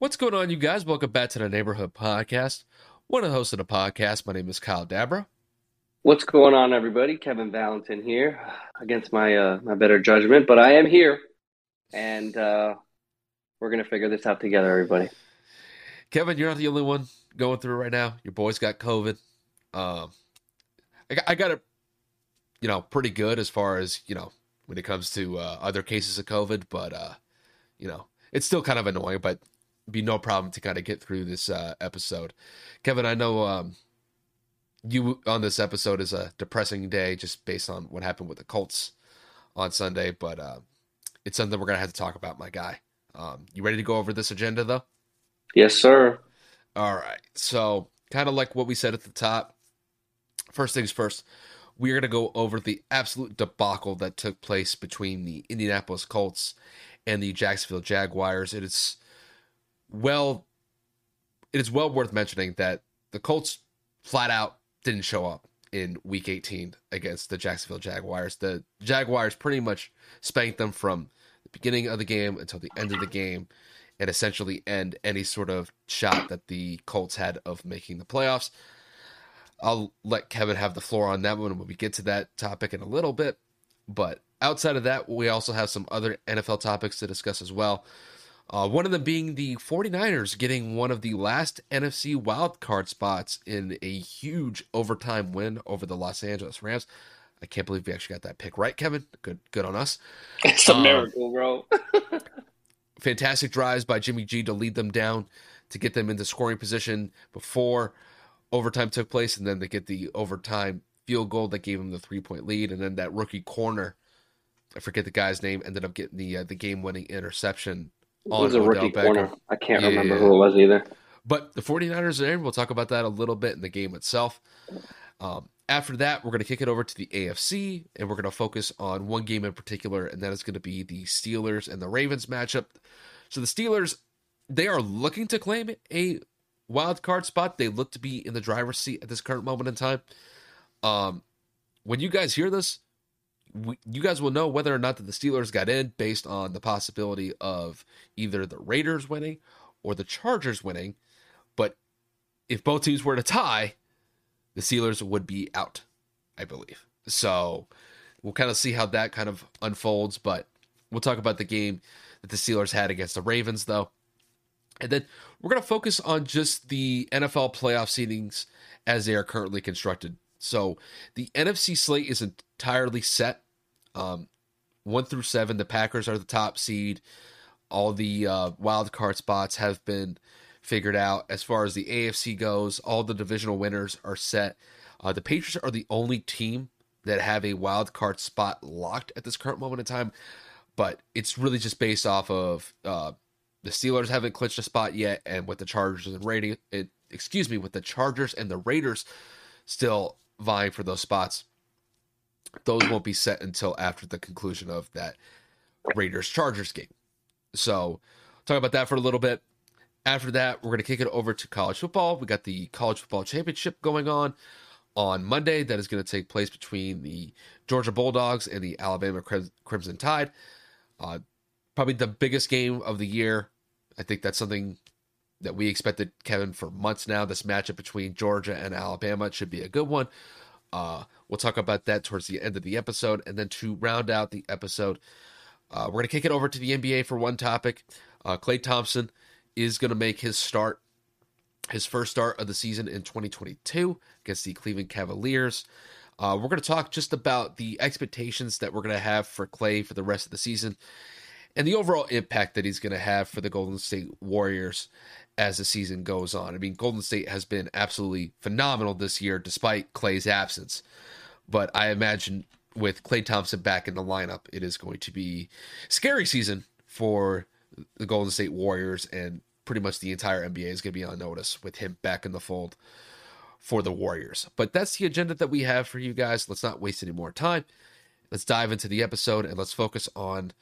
What's going on, you guys? Welcome back to the Neighborhood Podcast. One of the hosts of the podcast, my name is Kyle Dabra. What's going on, everybody? Kevin Valentin here, against my uh, my better judgment, but I am here, and uh, we're gonna figure this out together, everybody. Kevin, you're not the only one going through it right now. Your boys got COVID. Um, I got, I got it, you know, pretty good as far as you know when it comes to uh, other cases of COVID, but uh, you know, it's still kind of annoying, but be no problem to kind of get through this uh, episode. Kevin, I know um, you on this episode is a depressing day just based on what happened with the Colts on Sunday, but uh, it's something we're gonna have to talk about, my guy. Um, you ready to go over this agenda though? Yes, sir. All right. So, kind of like what we said at the top. First things first, we're going to go over the absolute debacle that took place between the Indianapolis Colts and the Jacksonville Jaguars. It is well it is well worth mentioning that the Colts flat out didn't show up in week 18 against the Jacksonville Jaguars. The Jaguars pretty much spanked them from the beginning of the game until the end of the game and essentially end any sort of shot that the Colts had of making the playoffs. I'll let Kevin have the floor on that one when we get to that topic in a little bit. But outside of that, we also have some other NFL topics to discuss as well. Uh, one of them being the 49ers getting one of the last NFC wildcard spots in a huge overtime win over the Los Angeles Rams. I can't believe we actually got that pick right, Kevin. Good, good on us. It's a um, miracle, bro. fantastic drives by Jimmy G to lead them down to get them into scoring position before overtime took place, and then they get the overtime field goal that gave them the three point lead, and then that rookie corner. I forget the guy's name. Ended up getting the uh, the game winning interception it was a rookie Beckham. corner. I can't yeah, remember who it was either. But the 49ers are in. We'll talk about that a little bit in the game itself. Um, after that, we're going to kick it over to the AFC, and we're going to focus on one game in particular, and that is going to be the Steelers and the Ravens matchup. So the Steelers, they are looking to claim a wild card spot. They look to be in the driver's seat at this current moment in time. Um, when you guys hear this, we, you guys will know whether or not that the Steelers got in based on the possibility of either the Raiders winning or the Chargers winning. But if both teams were to tie, the Steelers would be out, I believe. So we'll kind of see how that kind of unfolds. But we'll talk about the game that the Steelers had against the Ravens, though. And then we're going to focus on just the NFL playoff seedings as they are currently constructed. So the NFC slate is entirely set. Um, one through seven, the Packers are the top seed. All the uh, wild card spots have been figured out. As far as the AFC goes, all the divisional winners are set. Uh, the Patriots are the only team that have a wild card spot locked at this current moment in time, but it's really just based off of uh, the Steelers haven't clinched a spot yet, and with the Chargers and Raiders, excuse me, with the Chargers and the Raiders still vying for those spots. Those won't be set until after the conclusion of that Raiders Chargers game. So, talk about that for a little bit. After that, we're going to kick it over to college football. We got the college football championship going on on Monday. That is going to take place between the Georgia Bulldogs and the Alabama Crimson Tide. Uh, probably the biggest game of the year. I think that's something that we expected, Kevin, for months now. This matchup between Georgia and Alabama it should be a good one. Uh, we'll talk about that towards the end of the episode. And then to round out the episode, uh, we're going to kick it over to the NBA for one topic. Uh, Klay Thompson is going to make his start, his first start of the season in 2022 against the Cleveland Cavaliers. Uh, we're going to talk just about the expectations that we're going to have for Klay for the rest of the season and the overall impact that he's going to have for the Golden State Warriors as the season goes on. I mean, Golden State has been absolutely phenomenal this year despite Klay's absence. But I imagine with Klay Thompson back in the lineup, it is going to be scary season for the Golden State Warriors and pretty much the entire NBA is going to be on notice with him back in the fold for the Warriors. But that's the agenda that we have for you guys. Let's not waste any more time. Let's dive into the episode and let's focus on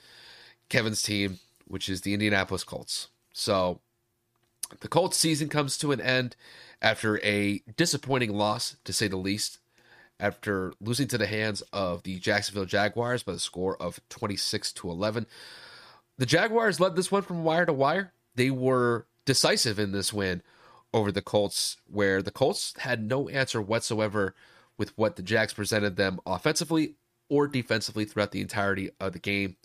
Kevin's team, which is the Indianapolis Colts. So the Colts season comes to an end after a disappointing loss, to say the least, after losing to the hands of the Jacksonville Jaguars by the score of 26 to 11. The Jaguars led this one from wire to wire. They were decisive in this win over the Colts, where the Colts had no answer whatsoever with what the Jags presented them offensively or defensively throughout the entirety of the game.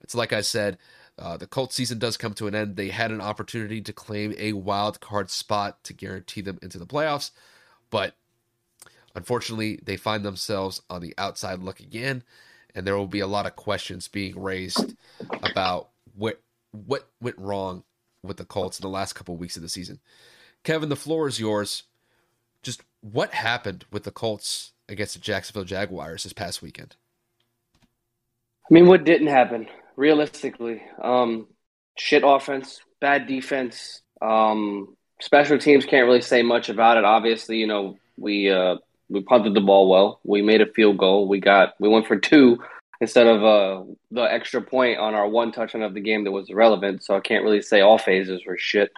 It's like I said, uh, the Colts season does come to an end. They had an opportunity to claim a wild card spot to guarantee them into the playoffs, but unfortunately, they find themselves on the outside looking in, and there will be a lot of questions being raised about what what went wrong with the Colts in the last couple of weeks of the season. Kevin, the floor is yours. Just what happened with the Colts against the Jacksonville Jaguars this past weekend? I mean, what didn't happen? Realistically, um, shit offense, bad defense. Um, special teams can't really say much about it. Obviously, you know we uh, we punted the ball well. We made a field goal. We got we went for two instead of uh, the extra point on our one touchdown of the game that was irrelevant. So I can't really say all phases were shit.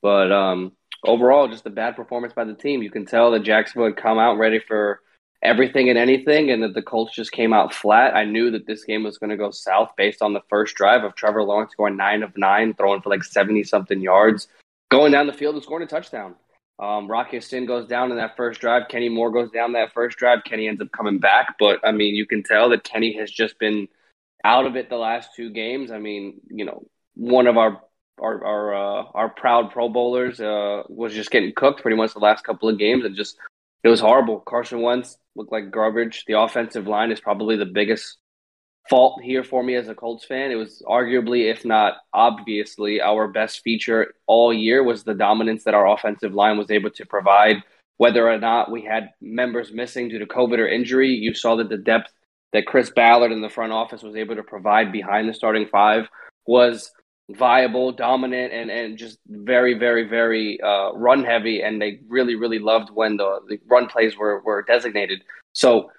But um, overall, just a bad performance by the team. You can tell that Jacksonville had come out ready for everything and anything, and that the Colts just came out flat. I knew that this game was going to go south based on the first drive of Trevor Lawrence going nine of nine, throwing for like 70 something yards, going down the field and scoring a touchdown. Um, Rock Ya-Sin goes down in that first drive. Kenny Moore goes down that first drive. Kenny ends up coming back, but I mean, you can tell that Kenny has just been out of it the last two games. I mean, you know, one of our our our, uh, our proud Pro Bowlers uh, was just getting cooked pretty much the last couple of games, and just it was horrible. Carson Wentz looked like garbage. The offensive line is probably the biggest fault here for me as a Colts fan. It was arguably, if not obviously, our best feature all year was the dominance that our offensive line was able to provide. Whether or not we had members missing due to COVID or injury, you saw that the depth that Chris Ballard in the front office was able to provide behind the starting five was viable, dominant, and, and just very, very, very uh, run heavy. And they really, really loved when the, the run plays were, were designated. So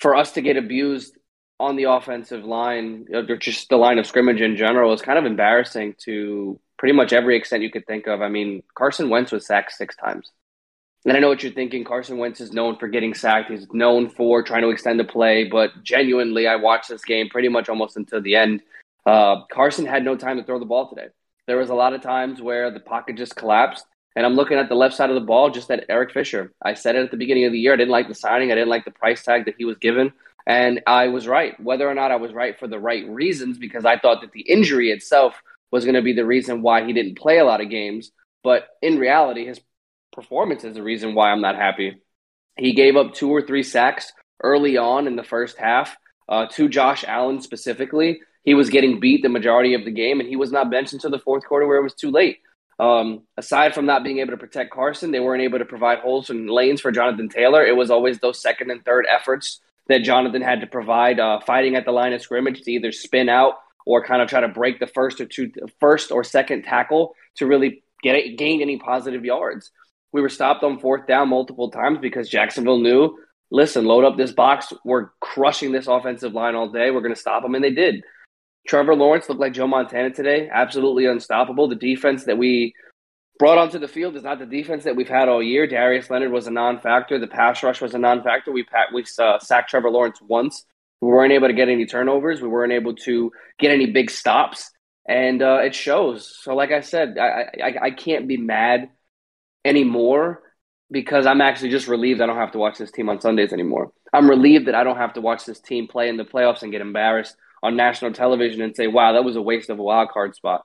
for us to get abused on the offensive line, or just the line of scrimmage in general, is kind of embarrassing to pretty much every extent you could think of. I mean, Carson Wentz was sacked six times. And I know what you're thinking. Carson Wentz is known for getting sacked. He's known for trying to extend the play. But genuinely, I watched this game pretty much almost until the end. Uh, Carson had no time to throw the ball today. There was a lot of times where the pocket just collapsed. And I'm looking at the left side of the ball, just at Eric Fisher. I said it at the beginning of the year. I didn't like the signing. I didn't like the price tag that he was given. And I was right. Whether or not I was right for the right reasons, because I thought that the injury itself was going to be the reason why he didn't play a lot of games. But in reality, his performance is the reason why I'm not happy. He gave up two or three sacks early on in the first half uh, to Josh Allen specifically. He was getting beat the majority of the game, and he was not benched until the fourth quarter where it was too late. Um, aside from not being able to protect Carson, they weren't able to provide holes and lanes for Jonathan Taylor. It was always those second and third efforts that Jonathan had to provide, uh, fighting at the line of scrimmage to either spin out or kind of try to break the first or two, first or second tackle to really get it, gain any positive yards. We were stopped on fourth down multiple times because Jacksonville knew, listen, load up this box. We're crushing this offensive line all day. We're going to stop them, and they did. Trevor Lawrence looked like Joe Montana today, absolutely unstoppable. The defense that we brought onto the field is not the defense that we've had all year. Darius Leonard was a non-factor. The pass rush was a non-factor. We we uh, sacked Trevor Lawrence once. We weren't able to get any turnovers. We weren't able to get any big stops, and uh, it shows. So, like I said, I, I I can't be mad anymore because I'm actually just relieved I don't have to watch this team on Sundays anymore. I'm relieved that I don't have to watch this team play in the playoffs and get embarrassed on national television and say, wow, that was a waste of a wild card spot.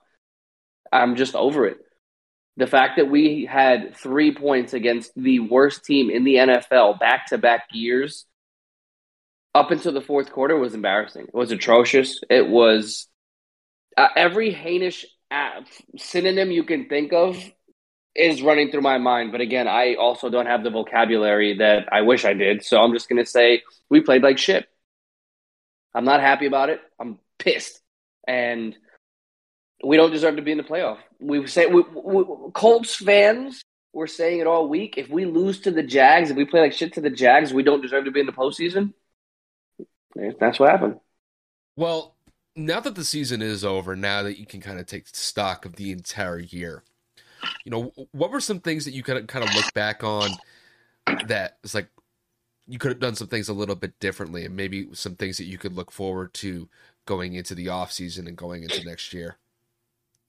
I'm just over it. The fact that we had three points against the worst team in the NFL back to back years up until the fourth quarter was embarrassing. It was atrocious. It was uh, every heinous synonym you can think of is running through my mind. But again, I also don't have the vocabulary that I wish I did. So I'm just going to say we played like shit. I'm not happy about it. I'm pissed. And we don't deserve to be in the playoff. We say we, we, Colts fans were saying it all week. If we lose to the Jags, if we play like shit to the Jags, we don't deserve to be in the postseason. That's what happened. Well, now that the season is over, now that you can kind of take stock of the entire year, you know, what were some things that you could kind of look back on that it's like you could have done some things a little bit differently and maybe some things that you could look forward to going into the off season and going into next year?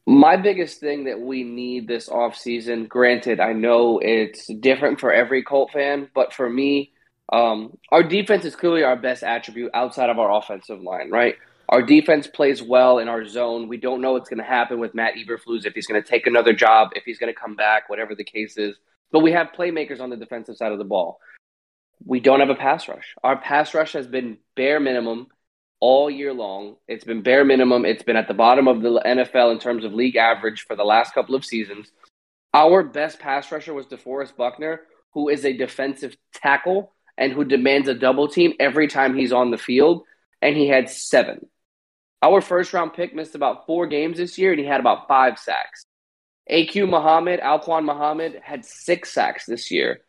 My biggest thing that we need this offseason, granted, I know it's different for every Colt fan, but for me, um, our defense is clearly our best attribute outside of our offensive line, right? Our defense plays well in our zone. We don't know what's going to happen with Matt Eberflus if he's going to take another job, if he's going to come back, whatever the case is. But we have playmakers on the defensive side of the ball. We don't have a pass rush. Our pass rush has been bare minimum all year long. It's been bare minimum. It's been at the bottom of the NFL in terms of league average for the last couple of seasons. Our best pass rusher was DeForest Buckner, who is a defensive tackle and who demands a double team every time he's on the field, and he had seven. Our first round pick missed about four games this year, and he had about five sacks. AQ Muhammad, Alquan Muhammad, had six sacks this year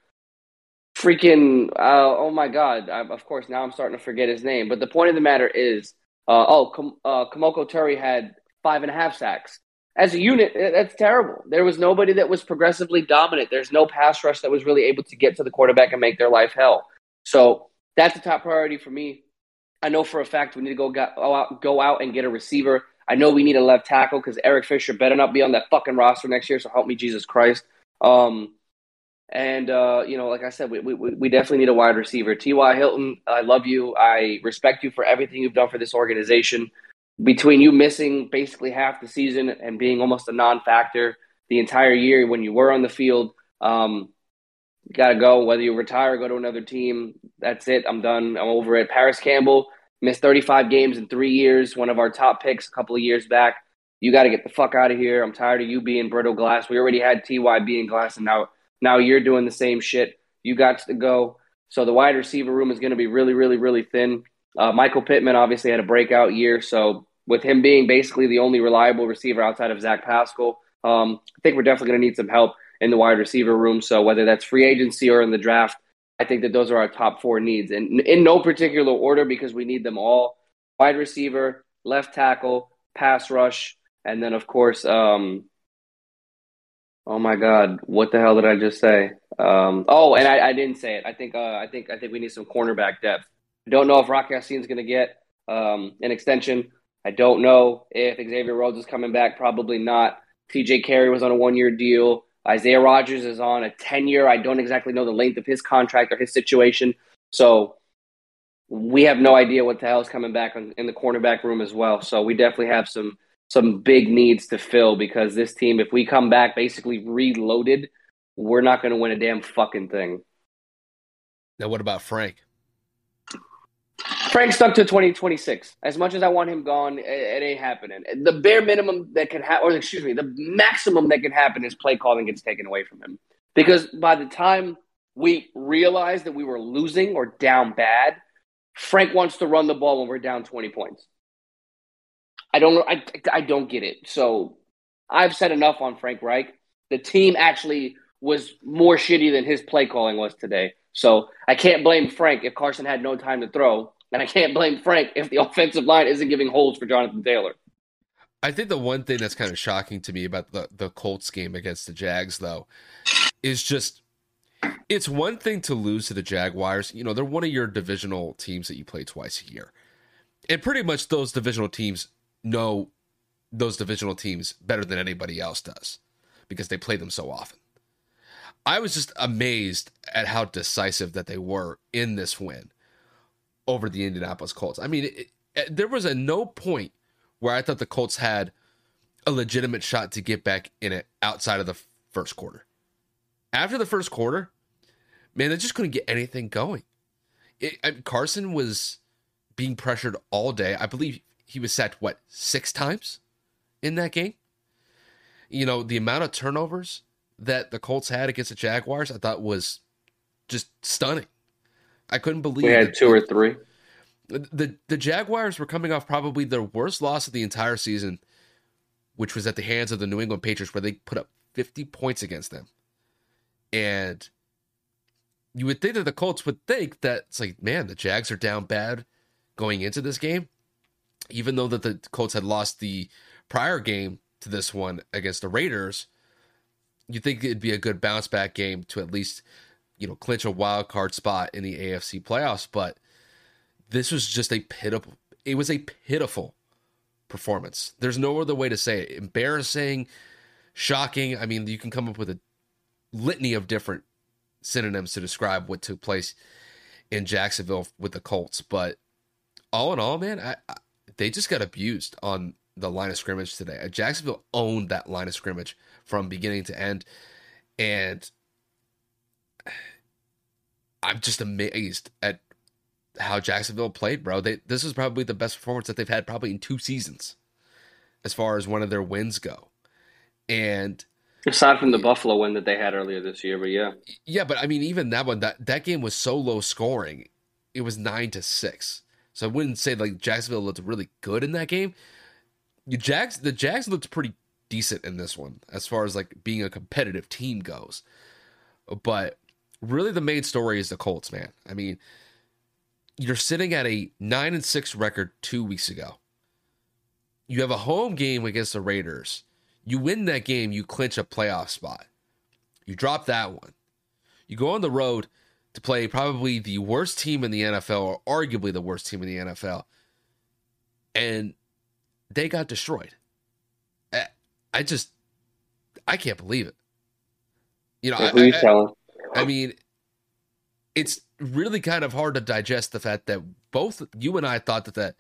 freaking uh, oh my god. I, of course now i'm starting to forget his name. But the point of the matter is uh, oh Kom- uh, Kemoko Turay had five and a half sacks. As a unit that's terrible. There was nobody that was progressively dominant. There's no pass rush that was really able to get to the quarterback and make their life hell. So that's the top priority for me. I know for a fact we need to go, go out go out and get a receiver. I know we need a left tackle because eric fisher better not be on that fucking roster next year so help me jesus christ. Um, and uh, you know, like I said, we, we we definitely need a wide receiver. T.Y. Hilton, I love you. I respect you for everything you've done for this organization. Between you missing basically half the season and being almost a non-factor the entire year when you were on the field, um, you got to go. Whether you retire, go to another team. That's it. I'm done. I'm over it. Parris Campbell missed 35 games in three years. One of our top picks a couple of years back. You got to get the fuck out of here. I'm tired of you being brittle glass. We already had Ty being glass, and now now you're doing the same shit. You got to go. So the wide receiver room is going to be really, really, really thin. Uh, Michael Pittman obviously had a breakout year. So with him being basically the only reliable receiver outside of Zach Pascal, um, I think we're definitely going to need some help in the wide receiver room. So whether that's free agency or in the draft, I think that those are our top four needs. And in no particular order because we need them all wide receiver, left tackle, pass rush, and then, of course, um, Oh my God! What the hell did I just say? Um, oh, and I, I, didn't say it. I think uh, I think I think we need some cornerback depth. Don't know if Rock is going to get um, an extension. I don't know if Xavier Rhodes is coming back. Probably not. T.J. Carrie was on a one-year deal. Isaiah Rodgers is on a ten-year. I don't exactly know the length of his contract or his situation. So we have no idea what the hell is coming back in the cornerback room as well. So we definitely have some some big needs to fill because this team, if we come back basically reloaded, we're not going to win a damn fucking thing. Now, what about Frank? Frank stuck to 2026. As much as I want him gone, it, it ain't happening. The bare minimum that can happen, or excuse me, the maximum that can happen is play calling gets taken away from him. Because by the time we realized that we were losing or down bad, Frank wants to run the ball when we're down 20 points. I don't I, I don't get it. So I've said enough on Frank Reich. The team actually was more shitty than his play calling was today. So I can't blame Frank if Carson had no time to throw, and I can't blame Frank if the offensive line isn't giving holds for Jonathan Taylor. I think the one thing that's kind of shocking to me about the the Colts game against the Jags though is just it's one thing to lose to the Jaguars. You know, they're one of your divisional teams that you play twice a year. And pretty much those divisional teams know those divisional teams better than anybody else does because they play them so often. I was just amazed at how decisive that they were in this win over the Indianapolis Colts. I mean, it, it, there was a no point where I thought the Colts had a legitimate shot to get back in it outside of the first quarter. After the first quarter, man, they just couldn't get anything going. It, I mean, Carson was being pressured all day. I believe he was sacked what six times in that game. You know the amount of turnovers that the Colts had against the Jaguars, I thought was just stunning. I couldn't believe we had two or three. The the Jaguars were coming off probably their worst loss of the entire season, which was at the hands of the New England Patriots, where they put up 50 points against them. And you would think that the Colts would think that it's like, man, the Jags are down bad going into this game even though that the Colts had lost the prior game to this one against the Raiders, you think it'd be a good bounce back game to at least, you know, clinch a wild card spot in the AFC playoffs. But this was just a pitiful. It was a pitiful performance. There's no other way to say it. Embarrassing, shocking. I mean, you can come up with a litany of different synonyms to describe what took place in Jacksonville with the Colts. But all in all, man, I, I, they just got abused on the line of scrimmage today. Uh, Jacksonville owned that line of scrimmage from beginning to end. And I'm just amazed at how Jacksonville played, bro. They this is probably the best performance that they've had probably in two seasons, as far as one of their wins go. And aside from the Buffalo win that they had earlier this year, but yeah, yeah, but I mean, even that one that that game was so low scoring, it was nine to six. So I wouldn't say like Jacksonville looked really good in that game. The Jags, the Jags looked pretty decent in this one as far as like being a competitive team goes. But really, the main story is the Colts, man. I mean you're sitting at a nine and six record two weeks ago. You have a home game against the Raiders. You win that game, you clinch a playoff spot. You drop that one. You go on the road to play probably the worst team in the NFL, or arguably the worst team in the NFL, and they got destroyed. I just, I can't believe it. You know, who I, you I, telling? I mean, it's really kind of hard to digest the fact that both you and I thought that, that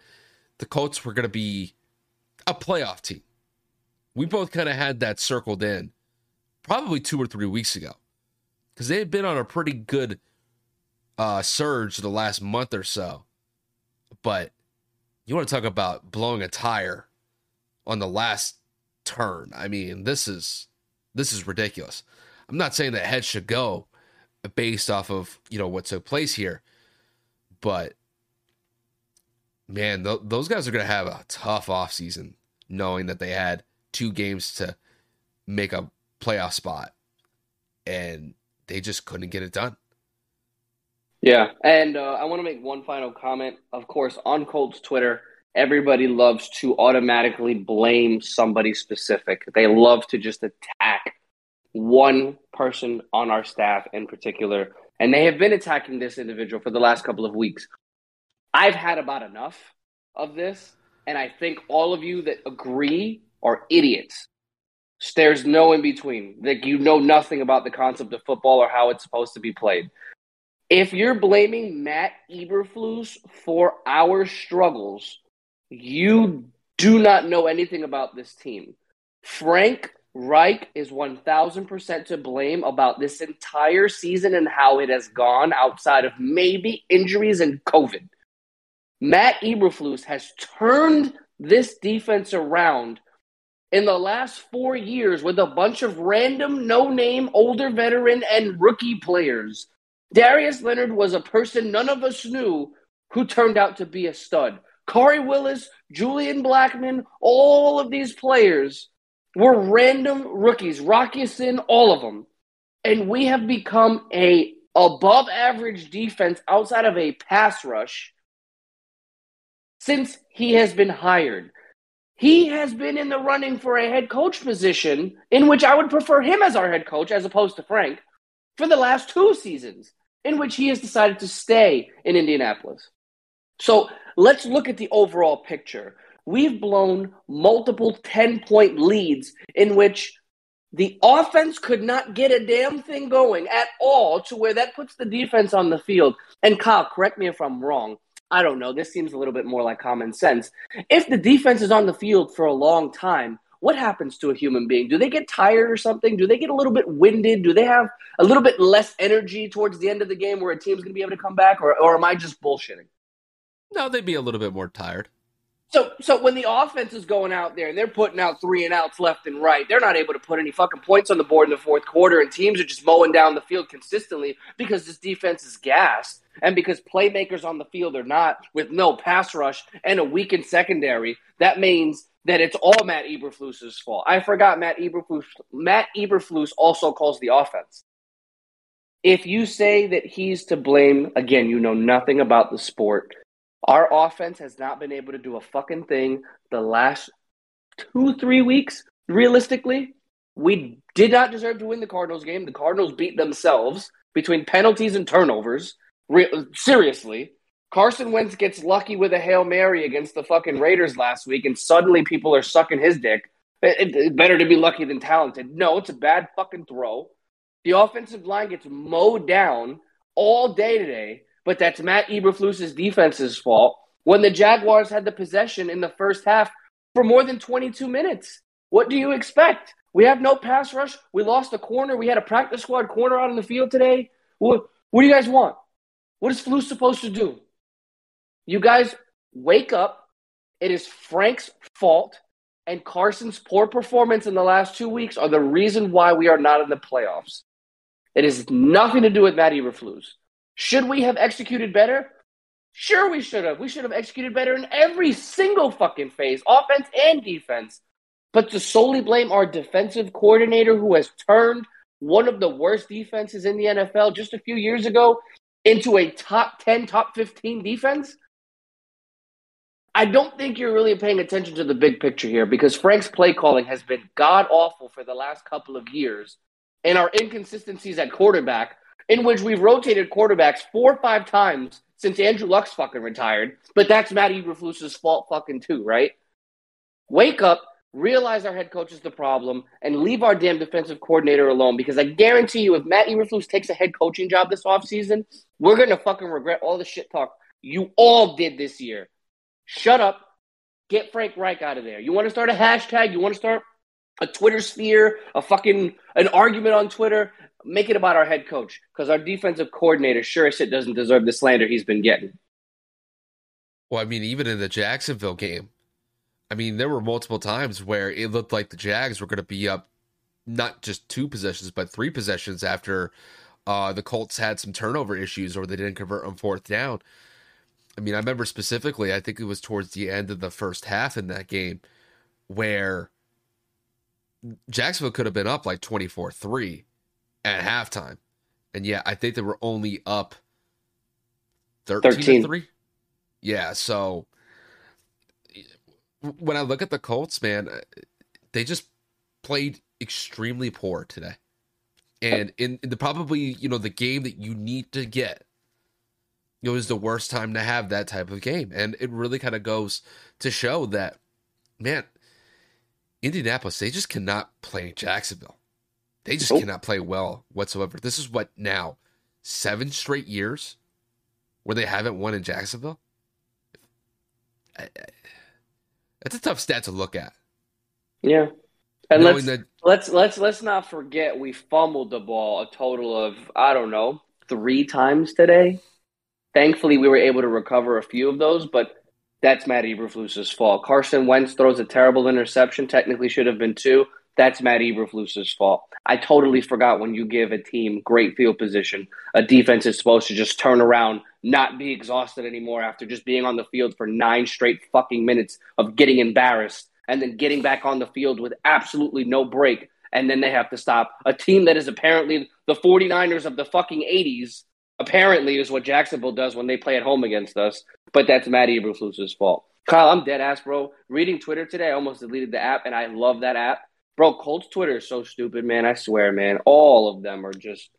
the Colts were going to be a playoff team. We both kind of had that circled in probably two or three weeks ago because they had been on a pretty good uh, surge the last month or so. But you want to talk about blowing a tire on the last turn? I mean, this is this is ridiculous. I'm not saying that head should go, based off of you know what took place here. But man, th- those guys are going to have a tough offseason knowing that they had two games to make a playoff spot and they just couldn't get it done. Yeah, and uh, I want to make one final comment. Of course, on Colts Twitter, everybody loves to automatically blame somebody specific. They love to just attack one person on our staff in particular, and they have been attacking this individual for the last couple of weeks. I've had about enough of this, and I think all of you that agree are idiots. There's no in between. Like you know nothing about the concept of football or how it's supposed to be played. If you're blaming Matt Eberflus for our struggles, you do not know anything about this team. Frank Reich is 1000% to blame about this entire season and how it has gone outside of maybe injuries and COVID. Matt Eberflus has turned this defense around in the last four years with a bunch of random, no name, older veteran and rookie players. Darius Leonard was a person none of us knew who turned out to be a stud. Khari Willis, Julian Blackmon, all of these players we're random rookies, Rock Ya-Sin, all of them. And we have become a above average defense outside of a pass rush since he has been hired. He has been in the running for a head coach position in which I would prefer him as our head coach as opposed to Frank for the last two seasons in which he has decided to stay in Indianapolis. So let's look at the overall picture we've blown multiple 10 point leads in which the offense could not get a damn thing going at all to where that puts the defense on the field. And Kyle, correct me if I'm wrong. I don't know. This seems a little bit more like common sense. If the defense is on the field for a long time, what happens to a human being? Do they get tired or something? Do they get a little bit winded? Do they have a little bit less energy towards the end of the game where a team's going to be able to come back? Or, or am I just bullshitting? No, they'd be a little bit more tired. So, so when the offense is going out there and they're putting out three and outs left and right, they're not able to put any fucking points on the board in the fourth quarter, and teams are just mowing down the field consistently because this defense is gassed and because playmakers on the field are not with no pass rush and a weakened secondary. That means that it's all Matt Eberflus's fault. I forgot Matt Eberflus. Matt Eberflus also calls the offense. If you say that he's to blame, again, you know nothing about the sport. Our offense has not been able to do a fucking thing the last two, three weeks. Realistically, we did not deserve to win the Cardinals game. The Cardinals beat themselves between penalties and turnovers. Re- seriously. Carson Wentz gets lucky with a Hail Mary against the fucking Raiders last week, and suddenly people are sucking his dick. It, it, better to be lucky than talented. No, it's a bad fucking throw. The offensive line gets mowed down all day today, but that's Matt Eberflus's defense's fault when the Jaguars had the possession in the first half for more than 22 minutes. What do you expect? We have no pass rush. We lost a corner. We had a practice squad corner out on the field today. What, what do you guys want? What is Flus supposed to do? You guys wake up. It is Frank's fault and Carson's poor performance in the last two weeks are the reason why we are not in the playoffs. It has nothing to do with Matt Eberflus. Should we have executed better? Sure, we should have. We should have executed better in every single fucking phase, offense and defense. But to solely blame our defensive coordinator who has turned one of the worst defenses in the NFL just a few years ago into a top 10, top 15 defense? I don't think you're really paying attention to the big picture here because Frank's play calling has been god awful for the last couple of years. And our inconsistencies at quarterback, in which we've rotated quarterbacks four or five times since Andrew Luck's fucking retired, but that's Matt Eberflus's fault fucking too, right? Wake up, realize our head coach is the problem, and leave our damn defensive coordinator alone because I guarantee you if Matt Eberflus takes a head coaching job this offseason, we're going to fucking regret all the shit talk you all did this year shut up, get Frank Reich out of there. You want to start a hashtag? You want to start a Twitter sphere, a fucking an argument on Twitter? Make it about our head coach because our defensive coordinator sure as shit doesn't deserve the slander he's been getting. Well, I mean, even in the Jacksonville game, I mean, there were multiple times where it looked like the Jags were going to be up not just two possessions, but three possessions after uh, the Colts had some turnover issues or they didn't convert on fourth down. I mean, I remember specifically, I think it was towards the end of the first half in that game where Jacksonville could have been up like 24 3 at halftime. And yeah, I think they were only up 13, 13. 3. Yeah, so when I look at the Colts, man, uh, they just played extremely poor today. And in, in the probably, you know, the game that you need to get it was the worst time to have that type of game. And it really kind of goes to show that, man, Indianapolis, they just cannot play Jacksonville. They just cannot play well whatsoever. This is what now, seven straight years where they haven't won in Jacksonville? That's a tough stat to look at. Yeah. And let's, that, let's let's let's not forget we fumbled the ball a total of I don't know three times today. Thankfully, we were able to recover a few of those, but that's Matt Eberflus's fault. Carson Wentz throws a terrible interception. Technically, should have been two. That's Matt Eberflus's fault. I totally forgot when you give a team great field position, a defense is supposed to just turn around, not be exhausted anymore after just being on the field for nine straight fucking minutes of getting embarrassed and then getting back on the field with absolutely no break. And then they have to stop a team that is apparently the 49ers of the fucking 80s apparently is what Jacksonville does when they play at home against us. But that's Matt Eberflus's fault. Kyle, I'm dead ass, bro. Reading Twitter today, I almost deleted the app, and I love that app. Bro, Colts Twitter is so stupid, man. I swear, man. All of them are just.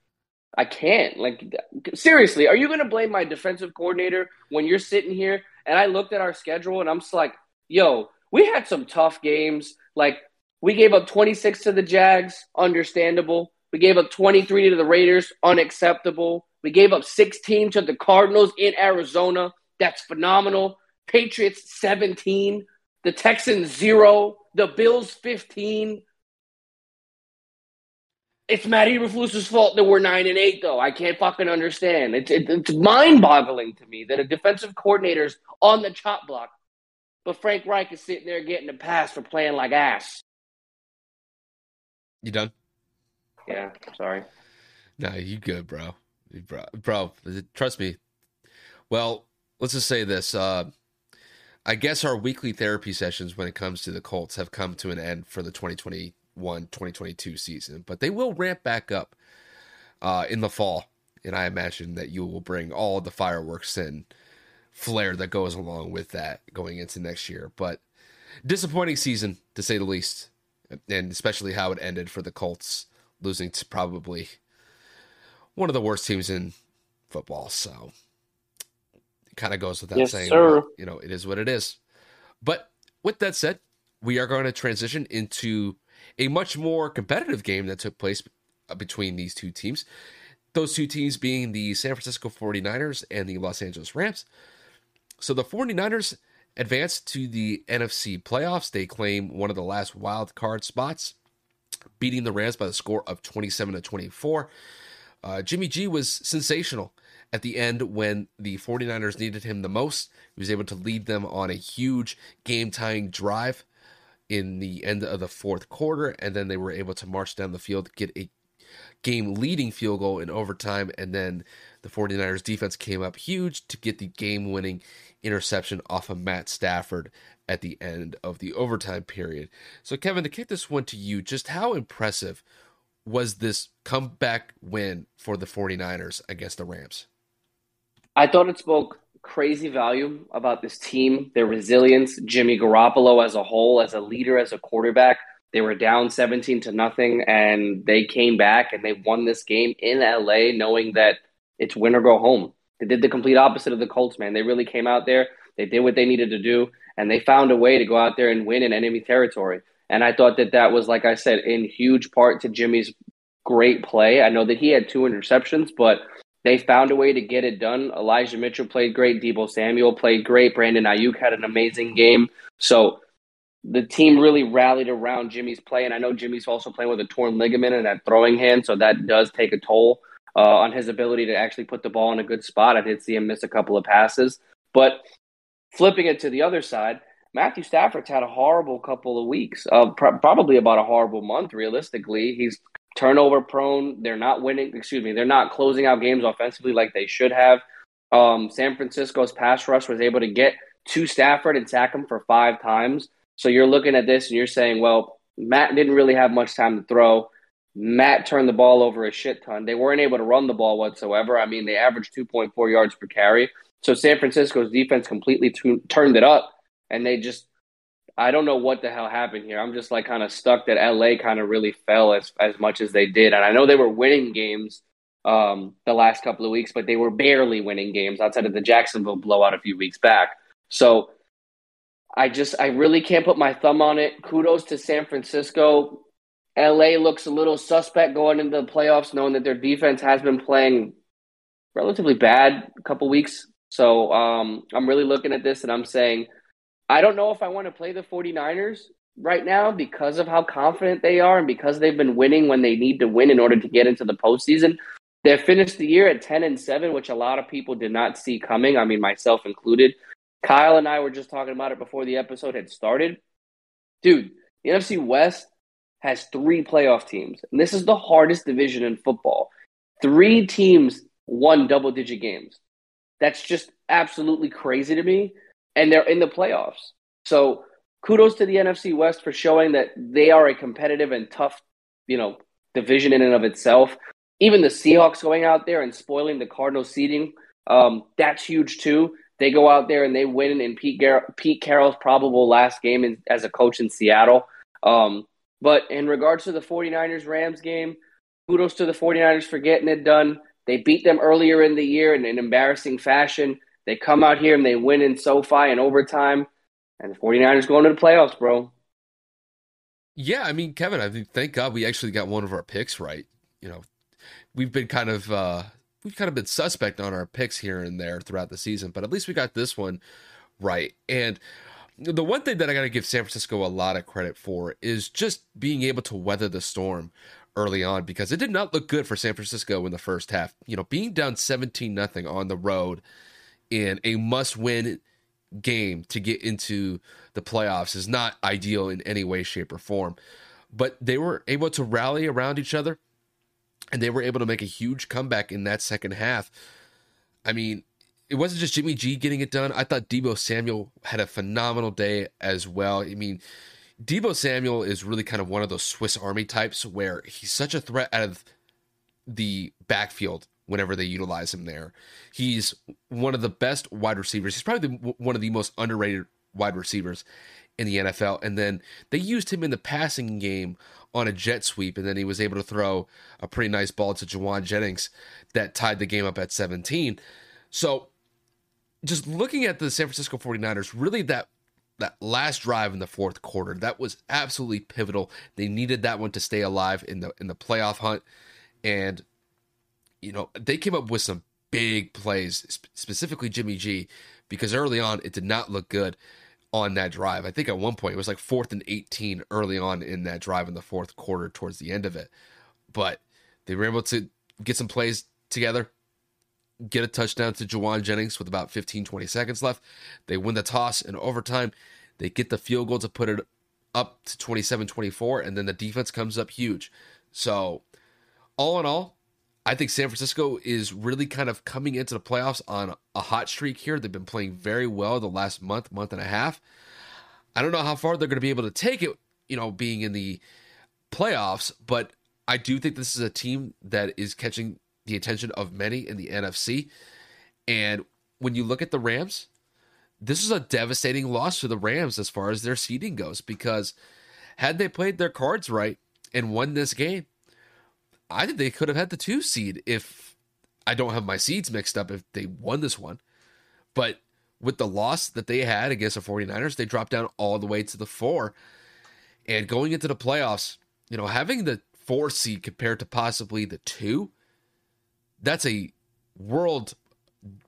I can't. Like, seriously, are you going to blame my defensive coordinator when you're sitting here? And I looked at our schedule, and I'm just like, yo, we had some tough games. Like, we gave up 26 to the Jags, understandable. We gave up 23 to the Raiders, unacceptable. We gave up 16 to the Cardinals in Arizona. That's phenomenal. Patriots 17. The Texans 0. The Bills 15. It's Matt Eberflus's fault that we're 9 and 8, though. I can't fucking understand. It's, it, it's mind boggling to me that a defensive coordinator's on the chop block, but Frank Reich is sitting there getting a pass for playing like ass. You done? Yeah, sorry. Nah, you good, bro bro, bro trust me. Well, let's just say this. Uh, I guess our weekly therapy sessions when it comes to the Colts have come to an end for the 2021 2022 season, but they will ramp back up uh, in the fall. And I imagine that you will bring all the fireworks and flair that goes along with that going into next year. But disappointing season, to say the least, and especially how it ended for the Colts, losing to probably one of the worst teams in football. So it kind of goes without yes, saying. But, you know, it is what it is. But with that said, we are going to transition into a much more competitive game that took place uh, between these two teams. Those two teams being the San Francisco 49ers and the Los Angeles Rams. So the 49ers advanced to the NFC playoffs. They claim one of the last wild card spots, beating the Rams by the score of 27 to 24. Uh, Jimmy G was sensational at the end when the 49ers needed him the most. He was able to lead them on a huge game tying drive in the end of the fourth quarter, and then they were able to march down the field, get a game leading field goal in overtime, and then the 49ers defense came up huge to get the game winning interception off of Matt Stafford at the end of the overtime period. So, Kevin, to kick this one to you, just how impressive was this comeback win for the 49ers against the Rams? I thought it spoke crazy value about this team, their resilience, Jimmy Garoppolo as a whole, as a leader, as a quarterback. They were down 17 to nothing and they came back and they won this game in LA knowing that it's win or go home. They did the complete opposite of the Colts, man. They really came out there, they did what they needed to do, and they found a way to go out there and win in enemy territory. And I thought that that was, like I said, in huge part to Jimmy's great play. I know that he had two interceptions, but they found a way to get it done. Elijah Mitchell played great. Deebo Samuel played great. Brandon Aiyuk had an amazing game. So the team really rallied around Jimmy's play. And I know Jimmy's also playing with a torn ligament in that throwing hand. So that does take a toll uh, on his ability to actually put the ball in a good spot. I did see him miss a couple of passes. But flipping it to the other side, Matthew Stafford's had a horrible couple of weeks, uh, pr- probably about a horrible month, realistically. He's turnover prone. They're not winning. Excuse me. They're not closing out games offensively like they should have. Um, San Francisco's pass rush was able to get to Stafford and sack him for five times. So you're looking at this and you're saying, well, Matt didn't really have much time to throw. Matt turned the ball over a shit ton. They weren't able to run the ball whatsoever. I mean, they averaged 2.4 yards per carry. So San Francisco's defense completely t- turned it up, and they just I don't know what the hell happened here. I'm just like kind of stuck that LA kind of really fell as as much as they did, and I know they were winning games um, the last couple of weeks, but they were barely winning games outside of the Jacksonville blowout a few weeks back. So I just I really can't put my thumb on it. Kudos to San Francisco. LA looks a little suspect going into the playoffs, knowing that their defense has been playing relatively bad a couple weeks. So um, I'm really looking at this and I'm saying I don't know if I want to play the 49ers right now because of how confident they are and because they've been winning when they need to win in order to get into the postseason. They finished the year at 10 and 7, which a lot of people did not see coming. I mean, myself included. Kyle and I were just talking about it before the episode had started. Dude, the NFC West has three playoff teams, and this is the hardest division in football. Three teams won double digit games. That's just absolutely crazy to me and they're in the playoffs. So kudos to the NFC West for showing that they are a competitive and tough, you know, division in and of itself. Even the Seahawks going out there and spoiling the Cardinals seeding, um, that's huge too. They go out there and they win in Pete, Gar- Pete Carroll's probable last game in, as a coach in Seattle. Um, but in regards to the 49ers Rams game, kudos to the 49ers for getting it done. They beat them earlier in the year in an embarrassing fashion. They come out here and they win in SoFi in overtime, and the 49ers going to the playoffs, bro. Yeah, I mean, Kevin, I mean, thank God we actually got one of our picks right. You know, we've been kind of uh we've kind of been suspect on our picks here and there throughout the season, but at least we got this one right. And the one thing that I got to give San Francisco a lot of credit for is just being able to weather the storm early on because it did not look good for San Francisco in the first half. You know, being down 17 nothing on the road in a must win game to get into the playoffs is not ideal in any way, shape, or form. But they were able to rally around each other and they were able to make a huge comeback in that second half. I mean, it wasn't just Jimmy G getting it done. I thought Deebo Samuel had a phenomenal day as well. I mean, Deebo Samuel is really kind of one of those Swiss Army types where he's such a threat out of the backfield whenever they utilize him there. He's one of the best wide receivers. He's probably the, one of the most underrated wide receivers in the NFL. And then they used him in the passing game on a jet sweep, and then he was able to throw a pretty nice ball to Jauan Jennings that tied the game up at 17. So just looking at the San Francisco 49ers, really that that last drive in the fourth quarter, that was absolutely pivotal. They needed that one to stay alive in the in the playoff hunt. And you know, they came up with some big plays, specifically Jimmy G, because early on it did not look good on that drive. I think at one point it was like fourth and 18 early on in that drive in the fourth quarter towards the end of it. But they were able to get some plays together, get a touchdown to Jauan Jennings with about 15, 20 seconds left. They win the toss in overtime. They get the field goal to put it up to 27 24, and then the defense comes up huge. So, all in all, I think San Francisco is really kind of coming into the playoffs on a hot streak here. They've been playing very well the last month, month and a half. I don't know how far they're going to be able to take it, you know, being in the playoffs, but I do think this is a team that is catching the attention of many in the NFC. And when you look at the Rams, this is a devastating loss for the Rams as far as their seeding goes because had they played their cards right and won this game, I think they could have had the two seed if I don't have my seeds mixed up if they won this one. But with the loss that they had against the 49ers, they dropped down all the way to the four. And going into the playoffs, you know, having the four seed compared to possibly the two, that's a world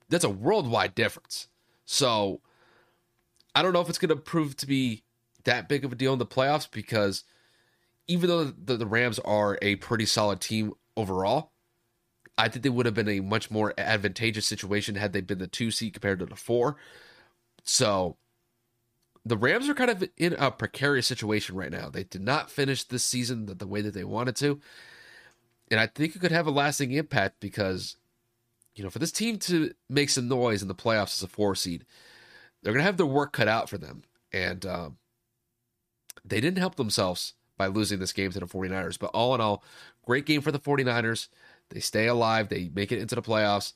that's a worldwide difference. So I don't know if it's going to prove to be that big of a deal in the playoffs because even though the, the Rams are a pretty solid team overall, I think they would have been a much more advantageous situation had they been the two seed compared to the four. So the Rams are kind of in a precarious situation right now. They did not finish this season the, the way that they wanted to. And I think it could have a lasting impact because, you know, for this team to make some noise in the playoffs as a four seed, they're going to have their work cut out for them. And um, they didn't help themselves by losing this game to the 49ers. But all in all, great game for the 49ers. They stay alive, they make it into the playoffs.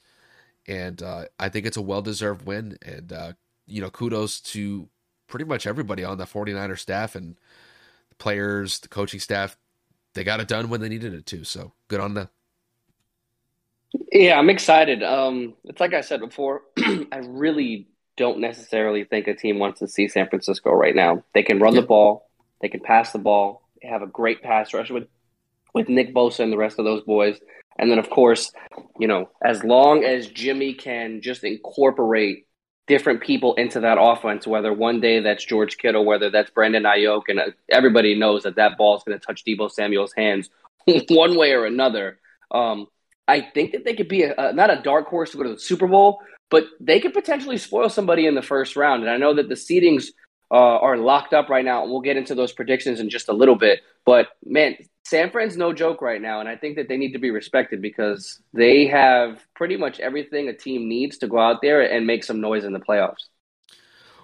And uh, I think it's a well deserved win. And, uh, you know, kudos to pretty much everybody on the 49er staff and the players, the coaching staff. They got it done when they needed it to. So good on them. Yeah, I'm excited. Um, it's like I said before, I really don't necessarily think a team wants to see San Francisco right now. They can run yeah. the ball, they can pass the ball, have a great pass rush with with Nick Bosa and the rest of those boys. And then, of course, you know, as long as Jimmy can just incorporate different people into that offense, whether one day that's George Kittle, whether that's Brandon Aiyuk, and uh, everybody knows that that ball is going to touch Deebo Samuel's hands one way or another. Um, I think that they could be a, a, not a dark horse to go to the Super Bowl, but they could potentially spoil somebody in the first round. And I know that the seedings uh, are locked up right now. We'll get into those predictions in just a little bit. But man, San Fran's no joke right now, and I think that they need to be respected because they have pretty much everything a team needs to go out there and make some noise in the playoffs.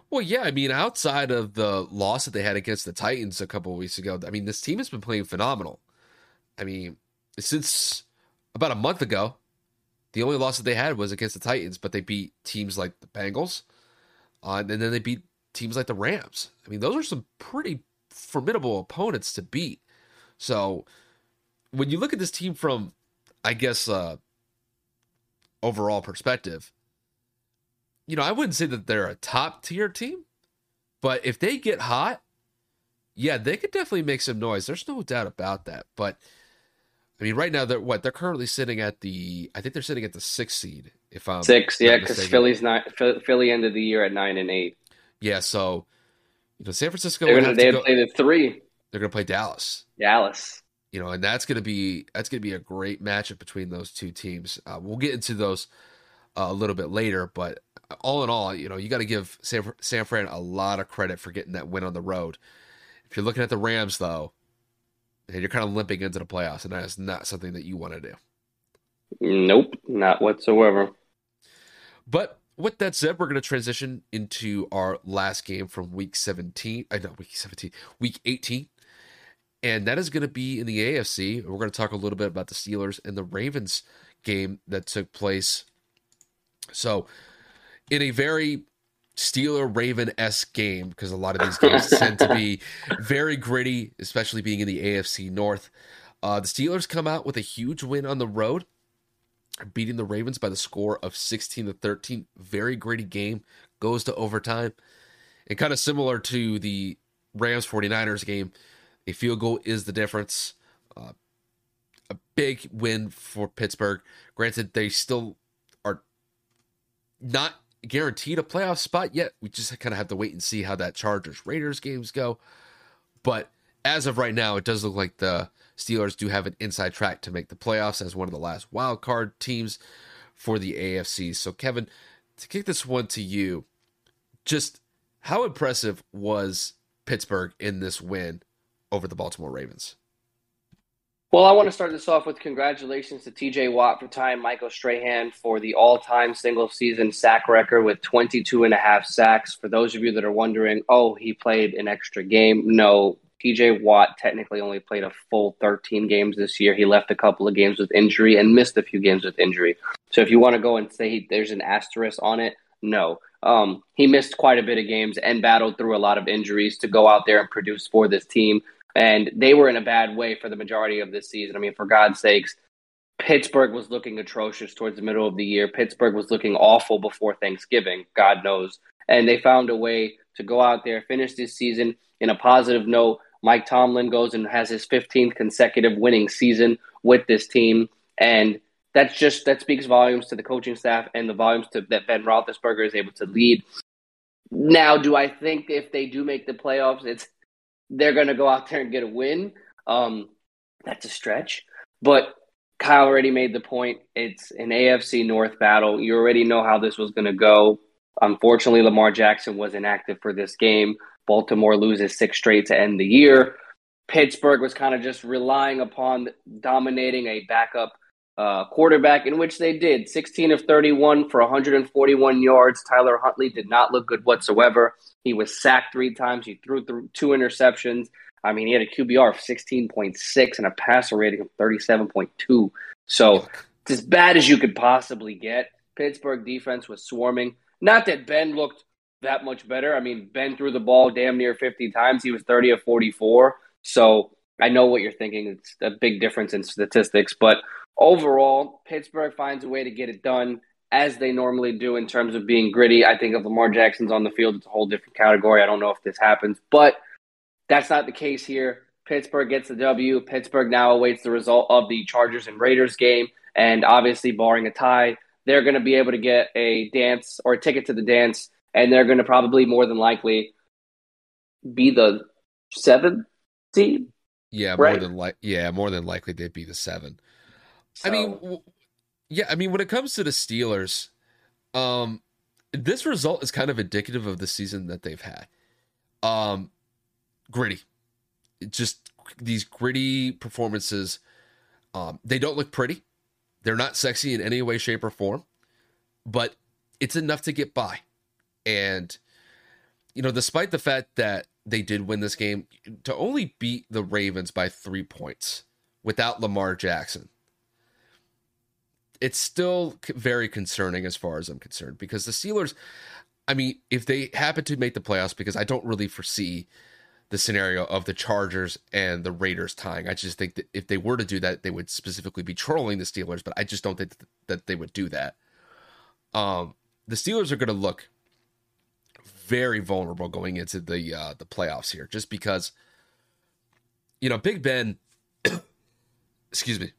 Well, yeah, I mean, outside of the loss that they had against the Titans a couple weeks ago, I mean, this team has been playing phenomenal. I mean, since about a month ago, the only loss that they had was against the Titans, but they beat teams like the Bengals, uh, and then they beat teams like the Rams. I mean, those are some pretty formidable opponents to beat. So when you look at this team from, I guess, uh, overall perspective, you know, I wouldn't say that they're a top tier team, but if they get hot, yeah, they could definitely make some noise. There's no doubt about that. But I mean, right now they're what they're currently sitting at the. I think they're sitting at the sixth seed. If I'm six, yeah, because Philly's not Philly ended the year at nine and eight. Yeah, so you know, San Francisco. They're gonna, they to play the three. They're gonna play Dallas. Dallas. You know, and that's gonna be that's gonna be a great matchup between those two teams. Uh, we'll get into those uh, a little bit later, but all in all, you know, you got to give San, San Fran a lot of credit for getting that win on the road. If you're looking at the Rams, though, and you're kind of limping into the playoffs, and that is not something that you want to do. Nope, not whatsoever. But with that said, we're going to transition into our last game from week 17. I know week 17, week 18. And that is going to be in the AFC. We're going to talk a little bit about the Steelers and the Ravens game that took place. So, in a very Steeler Raven esque game, because a lot of these games tend to be very gritty, especially being in the AFC North. Uh, the Steelers come out with a huge win on the road beating the Ravens by the score of 16 to 13. Very gritty game, goes to overtime. And kind of similar to the Rams 49ers game, a field goal is the difference. Uh, a big win for Pittsburgh. Granted, they still are not guaranteed a playoff spot yet. We just kind of have to wait and see how that Chargers Raiders games go. But as of right now, it does look like the Steelers do have an inside track to make the playoffs as one of the last wild card teams for the AFC. So, Kevin, to kick this one to you, just how impressive was Pittsburgh in this win over the Baltimore Ravens? Well, I want to start this off with congratulations to TJ Watt for tying Michael Strahan for the all time single season sack record with 22 and a half sacks. For those of you that are wondering, oh, he played an extra game. No, TJ Watt technically only played a full 13 games this year. He left a couple of games with injury and missed a few games with injury. So if you want to go and say there's an asterisk on it, no. Um, he missed quite a bit of games and battled through a lot of injuries to go out there and produce for this team. And they were in a bad way for the majority of this season. I mean, for God's sakes, Pittsburgh was looking atrocious towards the middle of the year. Pittsburgh was looking awful before Thanksgiving, God knows. And they found a way to go out there, finish this season in a positive note. Mike Tomlin goes and has his 15th consecutive winning season with this team. And that's just, that speaks volumes to the coaching staff and the volumes to, that Ben Roethlisberger is able to lead. Now, do I think if they do make the playoffs, it's they're going to go out there and get a win. Um, that's a stretch. But Kyle already made the point. It's an AFC North battle. You already know how this was going to go. Unfortunately, Lamar Jackson was inactive for this game. Baltimore loses six straight to end the year. Pittsburgh was kind of just relying upon dominating a backup uh, quarterback, in which they did 16 of 31 for 141 yards. Tyler Huntley did not look good whatsoever. He was sacked three times. He threw through two interceptions. I mean, he had a QBR of 16.6 and a passer rating of 37.2. So it's as bad as you could possibly get. Pittsburgh defense was swarming. Not that Ben looked that much better. I mean, Ben threw the ball damn near 50 times. He was 30 of 44. So I know what you're thinking. It's a big difference in statistics. But overall, Pittsburgh finds a way to get it done as they normally do in terms of being gritty. I think if Lamar Jackson's on the field, it's a whole different category. I don't know if this happens, but that's not the case here. Pittsburgh gets the W. Pittsburgh now awaits the result of the Chargers and Raiders game. And obviously, barring a tie, they're going to be able to get a dance or a ticket to the dance. And they're going to probably more than likely be the seventh team. Yeah, right? more than like yeah, more than likely they'd be the seven. So. I mean, yeah, I mean when it comes to the Steelers, um, this result is kind of indicative of the season that they've had. Um, gritty, just these gritty performances. Um, they don't look pretty. They're not sexy in any way, shape, or form, but it's enough to get by. And you know, despite the fact that they did win this game, to only beat the Ravens by three points without Lamar Jackson it's still very concerning as far as I'm concerned because the Steelers, I mean, if they happen to make the playoffs, because I don't really foresee the scenario of the Chargers and the Raiders tying. I just think that if they were to do that, they would specifically be trolling the Steelers, but I just don't think that they would do that. Um, the Steelers are going to look very vulnerable going into the uh, the playoffs here, just because you know Big Ben. excuse me.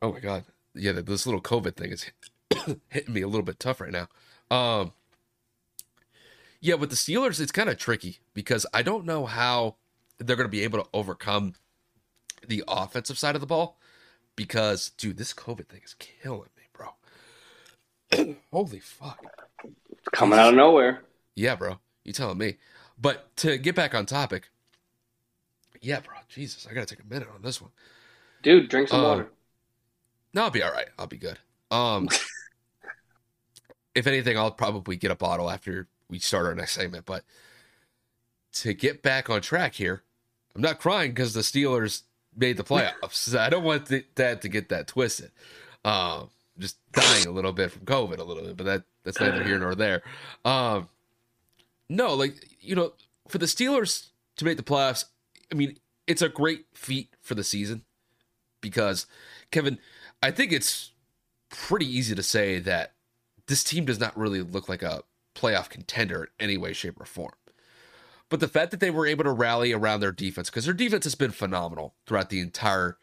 Oh my God, yeah, this little COVID thing is hitting me a little bit tough right now. Um, yeah, with the Steelers, it's kind of tricky because I don't know how they're going to be able to overcome the offensive side of the ball. Because, dude, this COVID thing is killing me, bro. Holy fuck! Coming out of nowhere. Yeah, bro. You telling me? But to get back on topic, yeah, bro. Jesus, I gotta take a minute on this one. Dude, drink some um, water. No, I'll be all right. I'll be good. Um, if anything, I'll probably get a bottle after we start our next segment. But to get back on track here, I'm not crying because the Steelers made the playoffs. I don't want the, that to get that twisted. Um, just dying a little bit from COVID, a little bit, but that that's neither here nor there. Um, no, like you know, for the Steelers to make the playoffs, I mean, it's a great feat for the season because Kevin, I think it's pretty easy to say that this team does not really look like a playoff contender in any way, shape, or form. But the fact that they were able to rally around their defense, because their defense has been phenomenal throughout the entire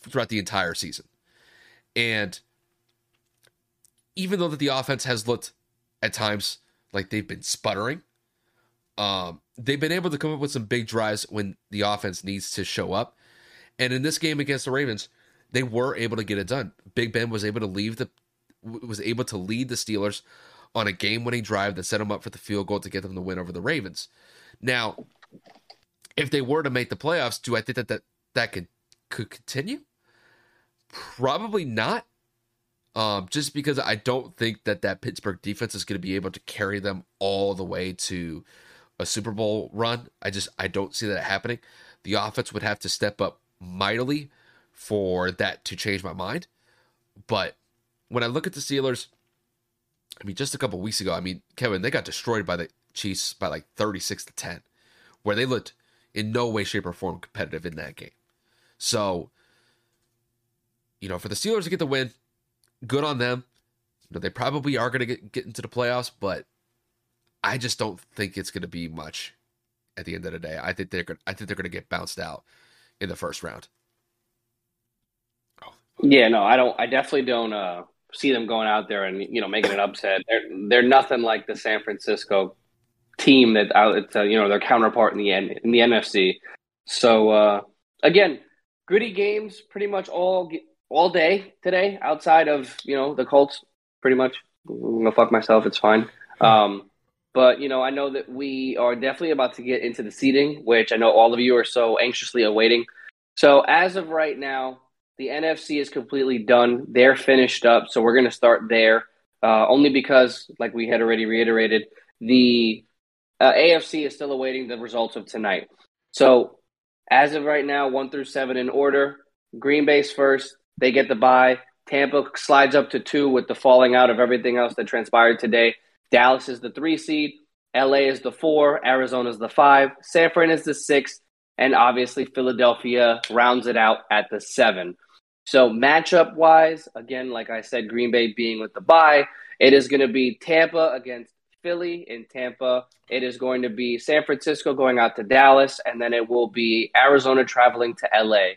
throughout the entire season. And even though that the offense has looked at times like they've been sputtering, um, they've been able to come up with some big drives when the offense needs to show up. And in this game against the Ravens, they were able to get it done. Big Ben was able to leave the was able to lead the Steelers on a game-winning drive that set them up for the field goal to get them the win over the Ravens. Now, if they were to make the playoffs, do I think that that, that could could continue? Probably not. Um, just because I don't think that that Pittsburgh defense is going to be able to carry them all the way to a Super Bowl run. I just I don't see that happening. The offense would have to step up mightily for that to change my mind. But when I look at the Steelers, I mean, just a couple weeks ago, I mean, Kevin, they got destroyed by the Chiefs by like 36 to 10, where they looked in no way, shape, or form competitive in that game. So, you know, for the Steelers to get the win, good on them. You know, they probably are going to get, into the playoffs, but I just don't think it's going to be much at the end of the day. I think they're going I think they're going to get bounced out in the first round. Yeah, no, I don't I definitely don't uh, see them going out there and you know making an upset. They're they're nothing like the San Francisco team that uh, it's uh, you know their counterpart in the in the NFC. So uh, again, gritty games pretty much all all day today outside of you know the Colts. Pretty much, I'm gonna fuck myself. It's fine. Um, but you know, I know that we are definitely about to get into the seating, which I know all of you are so anxiously awaiting. So as of right now, the NFC is completely done. They're finished up. So we're gonna start there. Uh, only because, like we had already reiterated, the uh, AFC is still awaiting the results of tonight. So as of right now, one through seven in order. Green Bay's first. They get the bye. Tampa slides up to two with the falling out of everything else that transpired today. Dallas is the three seed. LA is the four. Arizona is the five. San Fran is the six. And obviously, Philadelphia rounds it out at the seven. So, matchup wise, again, like I said, Green Bay being with the bye, it is going to be Tampa against Philly in Tampa. It is going to be San Francisco going out to Dallas, and then it will be Arizona traveling to LA.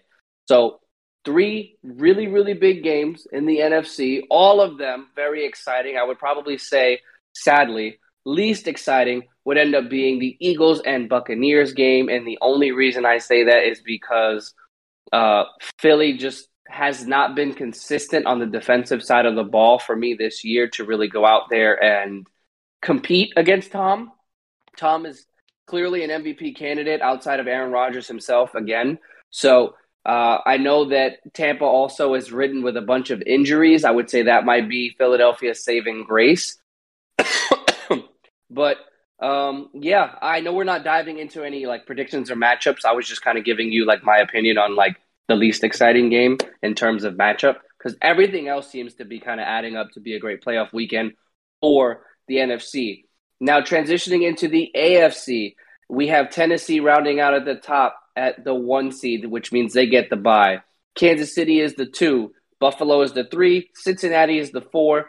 So, three really, really big games in the NFC, all of them very exciting. I would probably say, sadly, least exciting would end up being the Eagles and Buccaneers game. And the only reason I say that is because uh, Philly just has not been consistent on the defensive side of the ball for me this year to really go out there and compete against Tom. Tom is clearly an MVP candidate outside of Aaron Rodgers himself again. So uh, I know that Tampa also is ridden with a bunch of injuries. I would say that might be Philadelphia's saving grace. but um, yeah, I know we're not diving into any like predictions or matchups. I was just kind of giving you like my opinion on like the least exciting game in terms of matchup because everything else seems to be kind of adding up to be a great playoff weekend for the NFC. Now transitioning into the AFC, we have Tennessee rounding out at the top at the one seed, which means they get the bye. Kansas City is the two, Buffalo is the three, Cincinnati is the four,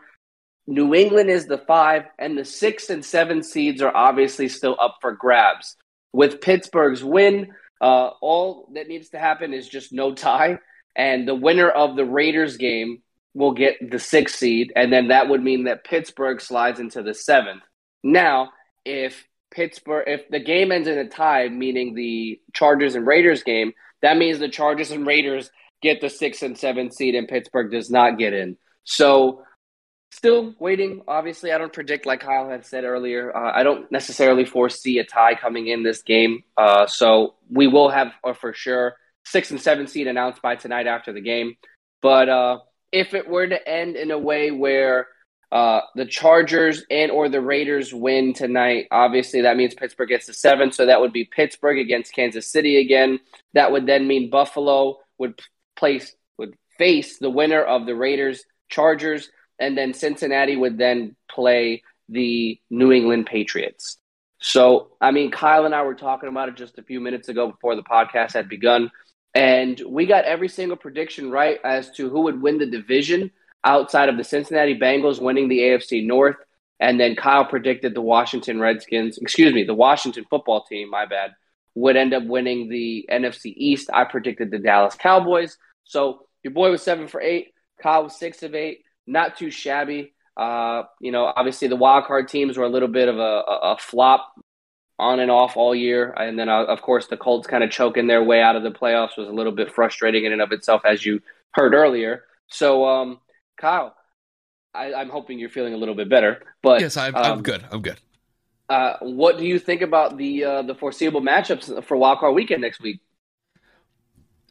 New England is the five, and the six and seven seeds are obviously still up for grabs. With Pittsburgh's win, uh, all that needs to happen is just no tie, and the winner of the Raiders game will get the sixth seed, and then that would mean that Pittsburgh slides into the seventh. Now, if Pittsburgh, if the game ends in a tie, meaning the Chargers and Raiders game, that means the Chargers and Raiders get the sixth and seventh seed, and Pittsburgh does not get in. So, still waiting. Obviously, I don't predict, like Kyle had said earlier, uh, I don't necessarily foresee a tie coming in this game. Uh, so, we will have, or for sure, six and seven seed announced by tonight after the game. But uh, if it were to end in a way where uh, the Chargers and or the Raiders win tonight, obviously that means Pittsburgh gets the seven. So that would be Pittsburgh against Kansas City again. That would then mean Buffalo would place would face the winner of the Raiders Chargers, and then Cincinnati would then play the New England Patriots. So, I mean, Kyle and I were talking about it just a few minutes ago before the podcast had begun. And we got every single prediction right as to who would win the division. outside of the Cincinnati Bengals winning the AFC North. And then Kyle predicted the Washington Redskins, excuse me, the Washington football team, my bad, would end up winning the NFC East. I predicted the Dallas Cowboys. So your boy was seven for eight. Kyle was six of eight. Not too shabby. Uh, you know, obviously the wild card teams were a little bit of a, a, flop on and off all year. And then, uh, of course, the Colts kind of choking their way out of the playoffs was a little bit frustrating in and of itself, as you heard earlier. So, um, Kyle, I, am hoping you're feeling a little bit better. But yes, I'm, um, I'm good. I'm good. Uh, what do you think about the uh, the foreseeable matchups for Wildcard Weekend next week?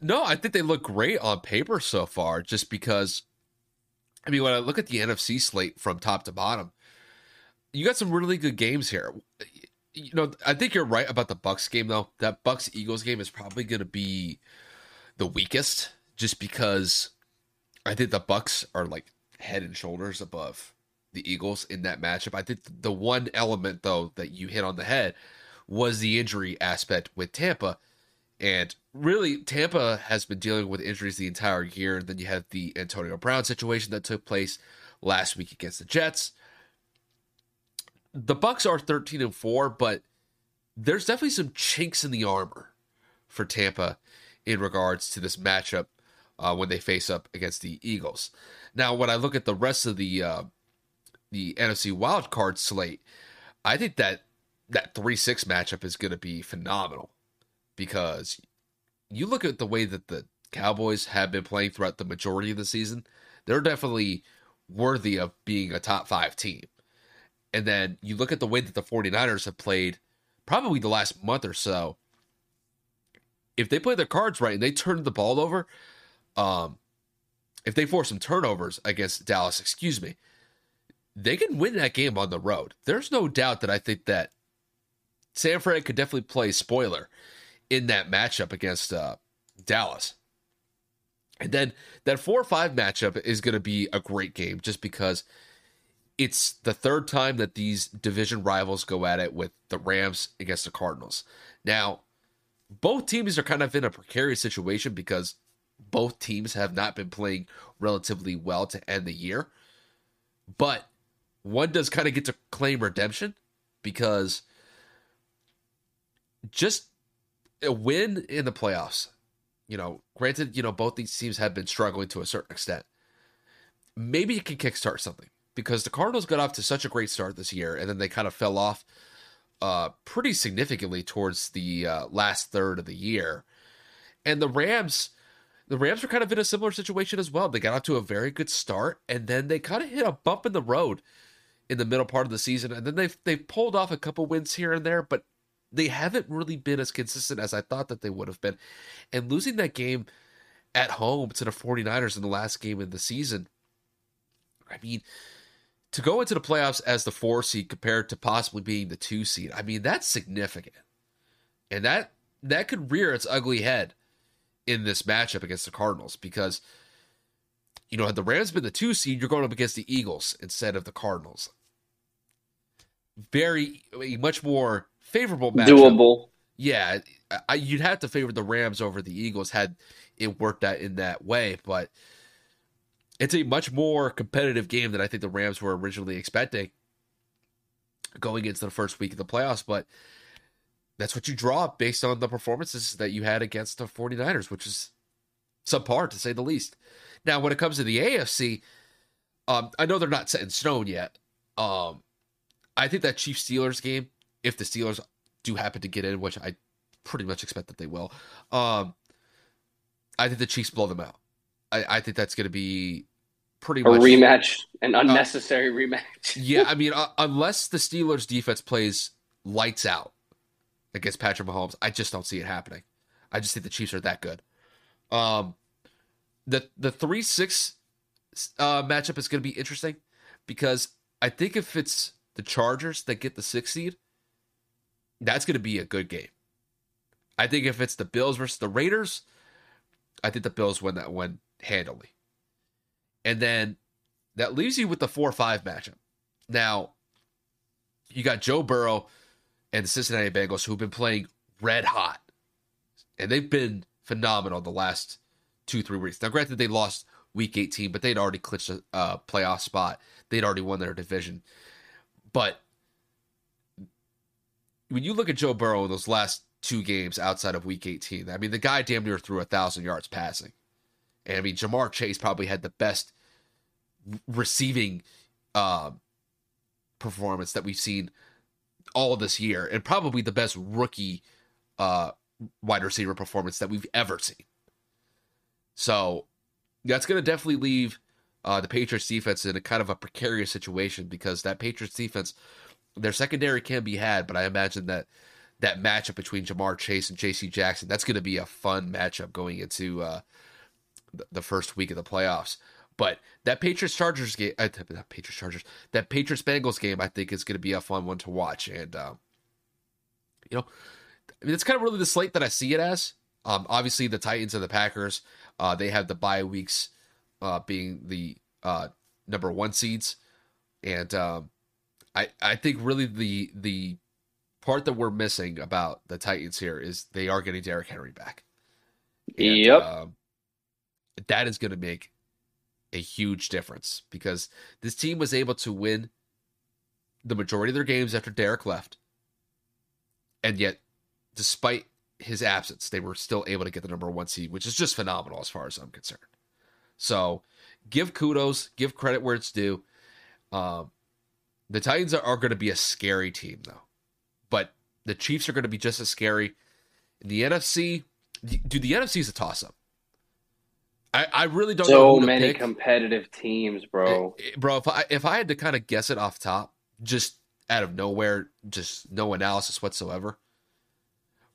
No, I think they look great on paper so far. Just because, I mean, when I look at the NFC slate from top to bottom, you got some really good games here. You know, I think you're right about the Bucks game though. That Bucks Eagles game is probably going to be the weakest, just because I think the Bucks are like head and shoulders above the Eagles in that matchup. I think the one element though that you hit on the head was the injury aspect with Tampa. And really, Tampa has been dealing with injuries the entire year. Then you have the Antonio Brown situation that took place last week against the Jets. The Bucks are 13 and 4, but there's definitely some chinks in the armor for Tampa in regards to this matchup uh, when they face up against the Eagles. Now, when I look at the rest of the uh, the NFC wild card slate, I think that that three six matchup is going to be phenomenal because you look at the way that the Cowboys have been playing throughout the majority of the season, they're definitely worthy of being a top five team. And then you look at the way that the 49ers have played probably the last month or so. If they play their cards right and they turn the ball over, um, if they force some turnovers against Dallas, excuse me, they can win that game on the road. There's no doubt that I think that San Fran could definitely play spoiler in that matchup against uh, Dallas. And then that four or five matchup is going to be a great game just because it's the third time that these division rivals go at it with the Rams against the Cardinals. Now, both teams are kind of in a precarious situation because both teams have not been playing relatively well to end the year. But one does kind of get to claim redemption because just a win in the playoffs, you know, granted, you know, both these teams have been struggling to a certain extent. Maybe it can kickstart something because the Cardinals got off to such a great start this year and then they kind of fell off uh, pretty significantly towards the uh, last third of the year. And the Rams, the Rams were kind of in a similar situation as well. They got off to a very good start and then they kind of hit a bump in the road in the middle part of the season, and then they've they've pulled off a couple wins here and there, but they haven't really been as consistent as I thought that they would have been. And losing that game at home to the 49ers in the last game of the season, I mean, to go into the playoffs as the four seed compared to possibly being the two seed, I mean, that's significant. And that that could rear its ugly head in this matchup against the Cardinals because you know, had the Rams been the two seed, you're going up against the Eagles instead of the Cardinals. Very, much more favorable matchup. Doable. Yeah, I, you'd have to favor the Rams over the Eagles had it worked out in that way, but it's a much more competitive game than I think the Rams were originally expecting going into the first week of the playoffs. But that's what you draw based on the performances that you had against the 49ers, which is subpar to say the least. Now, when it comes to the AFC, um, I know they're not set in stone yet. Um, I think that Chiefs Steelers game, if the Steelers do happen to get in, which I pretty much expect that they will, um, I think the Chiefs blow them out. I, I think that's going to be pretty a much rematch, an uh, unnecessary uh, rematch. yeah, I mean, uh, unless the Steelers defense plays lights out against Patrick Mahomes, I just don't see it happening. I just think the Chiefs are that good. Um, the the three six uh, matchup is going to be interesting because I think if it's the Chargers that get the six seed, that's going to be a good game. I think if it's the Bills versus the Raiders, I think the Bills win that one handily. And then that leaves you with the four five matchup. Now, you got Joe Burrow and the Cincinnati Bengals who've been playing red hot, and they've been phenomenal the last two, three weeks. Now, granted, they lost week 18, but they'd already clinched a playoff spot. They'd already won their division. But when you look at Joe Burrow in those last two games outside of week 18, I mean, the guy damn near threw a thousand yards passing. And I mean, Ja'Marr Chase probably had the best receiving uh, performance that we've seen all this year, and probably the best rookie uh, wide receiver performance that we've ever seen. So that's going to definitely leave uh, the Patriots defense in a kind of a precarious situation because that Patriots defense, their secondary can be had, but I imagine that that matchup between Ja'Marr Chase and J.C. Jackson, that's going to be a fun matchup going into uh, the first week of the playoffs. But that Patriots Chargers game, uh, that Patriots Chargers, that Patriots Bengals game, I think is going to be a fun one to watch. And uh, you know, I mean, it's kind of really the slate that I see it as. Um, obviously, the Titans and the Packers, uh, they have the bye weeks uh, being the uh, number one seeds, and um, I I think really the the part that we're missing about the Titans here is they are getting Derrick Henry back. And, yep, um, that is going to make a huge difference because this team was able to win the majority of their games after Derrick left, and yet, despite his absence, they were still able to get the number one seed, which is just phenomenal as far as I'm concerned. So, give kudos, give credit where it's due. Um, the Titans are, are going to be a scary team, though, but the Chiefs are going to be just as scary. In the NFC, dude, the NFC is a toss up. I, I really don't so know. So many pick. competitive teams, bro. Eh, eh, bro, if I if I had to kind of guess it off top, just out of nowhere, just no analysis whatsoever,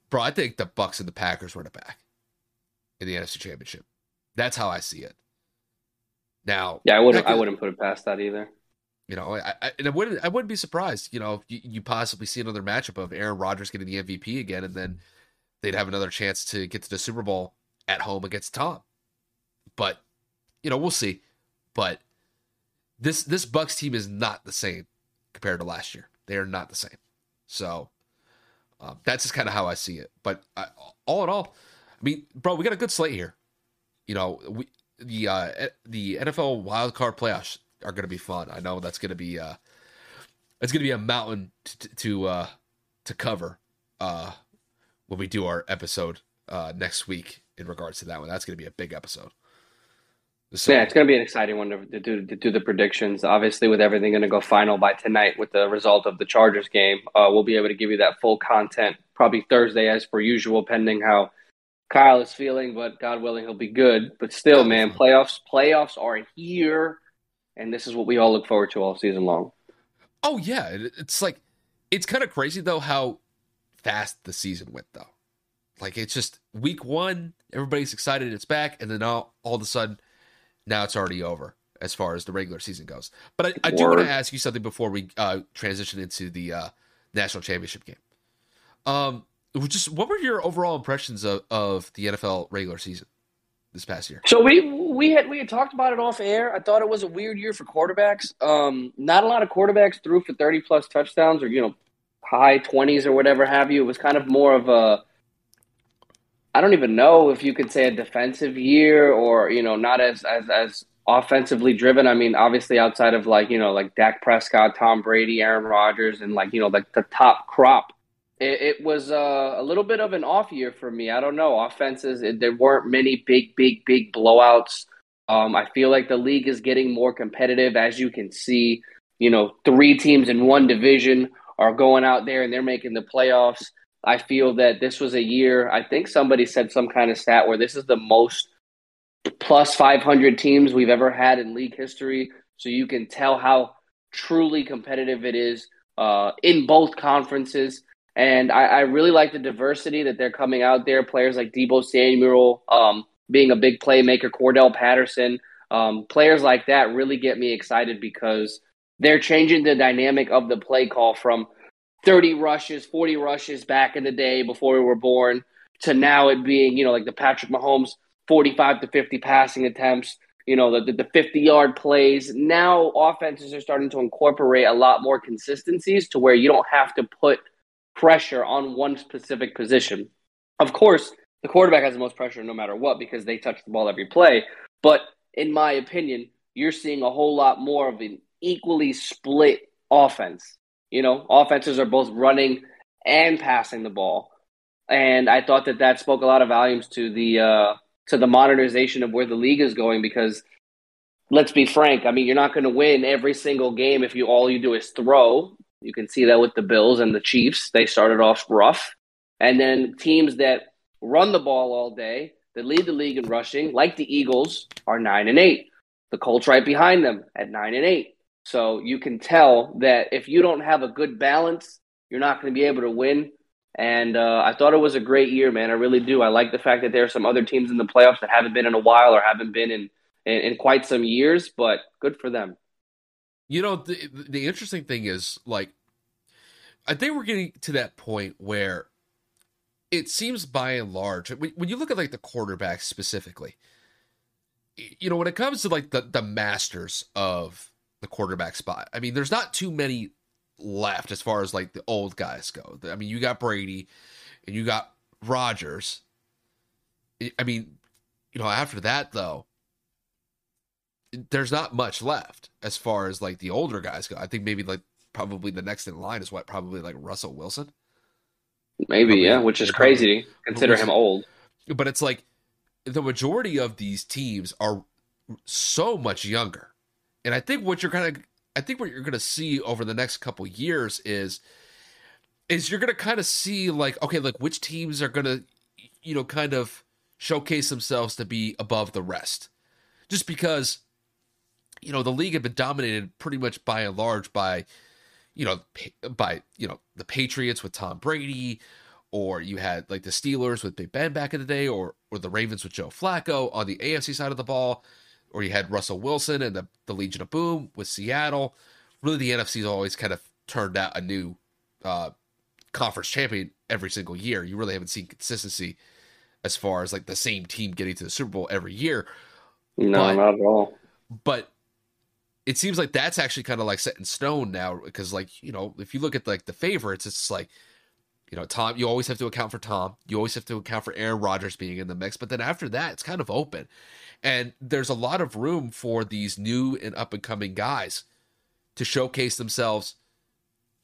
bro, I think the Bucks and the Packers were the back in the NFC Championship. That's how I see it. Now, yeah, I wouldn't. I wouldn't put it past that either. You know, I, I, and I wouldn't. I wouldn't be surprised. You know, you, you possibly see another matchup of Aaron Rodgers getting the MVP again, and then they'd have another chance to get to the Super Bowl at home against Tom. But you know, we'll see. But this this Bucks team is not the same compared to last year. They are not the same. So um, that's just kind of how I see it. But I, all in all, I mean, bro, we got a good slate here. You know, we the uh, the NFL wildcard playoffs are going to be fun. I know that's going to be uh, it's going to be a mountain to to, uh, to cover uh, when we do our episode uh, next week in regards to that one. That's going to be a big episode. So, yeah, it's going to be an exciting one to, to, do to do the predictions. Obviously, with everything going to go final by tonight with the result of the Chargers game, uh, we'll be able to give you that full content probably Thursday as per usual, pending how Kyle is feeling. But God willing, he'll be good. But still, man, playoffs playoffs are here, and this is what we all look forward to all season long. Oh yeah, it's like it's kind of crazy though how fast the season went though. Like it's just week one, everybody's excited it's back, and then all, all of a sudden now it's already over as far as the regular season goes. But I, I do want to ask you something before we uh, transition into the uh, national championship game. Um, just what were your overall impressions of, of the NFL regular season this past year? So we we had we had talked about it off air. I thought it was a weird year for quarterbacks. Um, not a lot of quarterbacks threw for thirty plus touchdowns or you know high twenties or whatever have you. It was kind of more of a I don't even know if you could say a defensive year or you know not as as as offensively driven. I mean, obviously outside of like you know like Dak Prescott, Tom Brady, Aaron Rodgers, and like you know like the top crop. It, was uh, a little bit of an off year for me. I don't know offenses. It, there weren't many big, big, big blowouts. Um, I feel like the league is getting more competitive, as you can see. You know, three teams in one division are going out there and they're making the playoffs. I feel that this was a year, I think somebody said some kind of stat where this is the most plus 500 teams we've ever had in league history. So you can tell how truly competitive it is uh, in both conferences. And I, I, really like the diversity that they're coming out there. Players like Deebo Samuel um, being a big playmaker, Cordell Patterson, um, players like that really get me excited because they're changing the dynamic of the play call from 30 rushes, 40 rushes back in the day before we were born to now it being, you know, like the Patrick Mahomes 45 to 50 passing attempts, you know, the, the 50 yard plays. Now offenses are starting to incorporate a lot more consistencies to where you don't have to put pressure on one specific position. Of course, the quarterback has the most pressure no matter what because they touch the ball every play. But in my opinion, you're seeing a whole lot more of an equally split offense. You know, offenses are both running and passing the ball, and I thought that that spoke a lot of volumes to the uh, to the modernization of where the league is going. Because let's be frank, I mean, you're not going to win every single game if you all you do is throw. You can see that with the Bills and the Chiefs. They started off rough, and then teams that run the ball all day, that lead the league in rushing, like the Eagles, are nine and eight. The Colts right behind them at nine and eight. So you can tell that if you don't have a good balance, you're not going to be able to win. And uh, I thought it was a great year, man. I really do. I like the fact that there are some other teams in the playoffs that haven't been in a while or haven't been in in, in quite some years, but good for them. You know, the the interesting thing is like, I think we're getting to that point where it seems by and large when you look at like the quarterbacks specifically, you know, when it comes to like the the masters of the quarterback spot. I mean, there's not too many left as far as like the old guys go. I mean, you got Brady and you got Rodgers I mean, you know, after that though, there's not much left as far as like the older guys go. I think maybe like probably the next in line is what probably like Russell Wilson. Maybe, probably, yeah, which is crazy to consider him old. But it's like the majority of these teams are so much younger and I think what you're kind of I think what you're going to see over the next couple years is is you're going to kind of see like okay, like which teams are going to you know kind of showcase themselves to be above the rest. Just because you know the league had been dominated pretty much by and large by you know by you know the Patriots with Tom Brady or you had like the Steelers with Big Ben back in the day or or the Ravens with Joe Flacco on the AFC side of the ball or you had Russell Wilson and the, the Legion of Boom with Seattle. Really, the NFC's always kind of turned out a new uh, conference champion every single year. You really haven't seen consistency as far as like the same team getting to the Super Bowl every year. No, but, not at all. But it seems like that's actually kind of like set in stone now because, like, you know, if you look at like the favorites, it's like you know, Tom, you always have to account for Tom. You always have to account for Aaron Rodgers being in the mix. But then after that, it's kind of open. And there's a lot of room for these new and up and coming guys to showcase themselves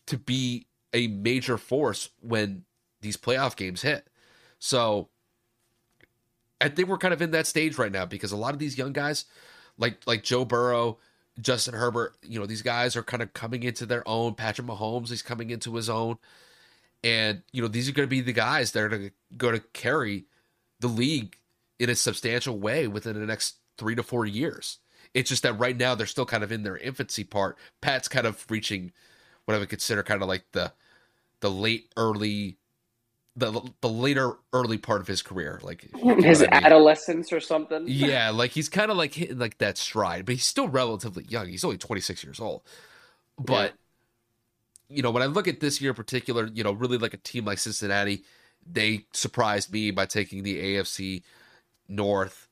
to be a major force when these playoff games hit. So I think we're kind of in that stage right now because a lot of these young guys, like like Joe Burrow, Justin Herbert, you know, these guys are kind of coming into their own. Patrick Mahomes, he's coming into his own. And, you know, these are going to be the guys that are going to carry the league in a substantial way within the next three to four years. It's just that right now they're still kind of in their infancy part. Pat's kind of reaching what I would consider kind of like the the late early the the later early part of his career, like his I mean. adolescence or something. Yeah, like he's kind of like hitting like that stride, but he's still relatively young. He's only 26 years old. But you know, when I look at this year in particular, you know, really like a team like Cincinnati, they surprised me by taking the AFC North.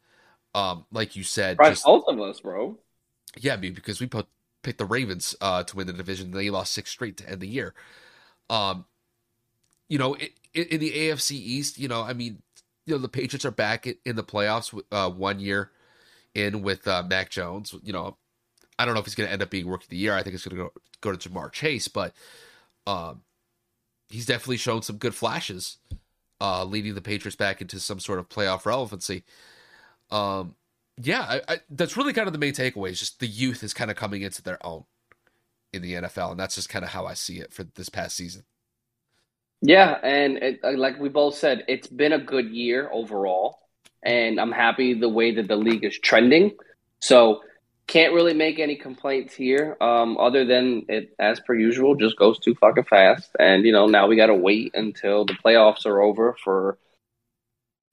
Um, like you said, just, both of us, bro. Yeah, I mean, because we put, picked the Ravens uh, to win the division. They lost six straight to end the year. Um, you know, it, it, in the AFC East, you know, I mean, you know, the Patriots are back in the playoffs uh, one year in with uh, Mac Jones. You know, I don't know if he's going to end up being rookie of the year. I think it's going to go go to Ja'Marr Chase, but um, he's definitely shown some good flashes, uh, leading the Patriots back into some sort of playoff relevancy. Um, yeah, I, I, that's really kind of the main takeaway. Is just the youth is kind of coming into their own in the NFL, and that's just kind of how I see it for this past season. Yeah, and it, uh, like we both said, it's been a good year overall, and I'm happy the way that the league is trending. So can't really make any complaints here, um, other than it, as per usual, just goes too fucking fast. And you know, now we got to wait until the playoffs are over for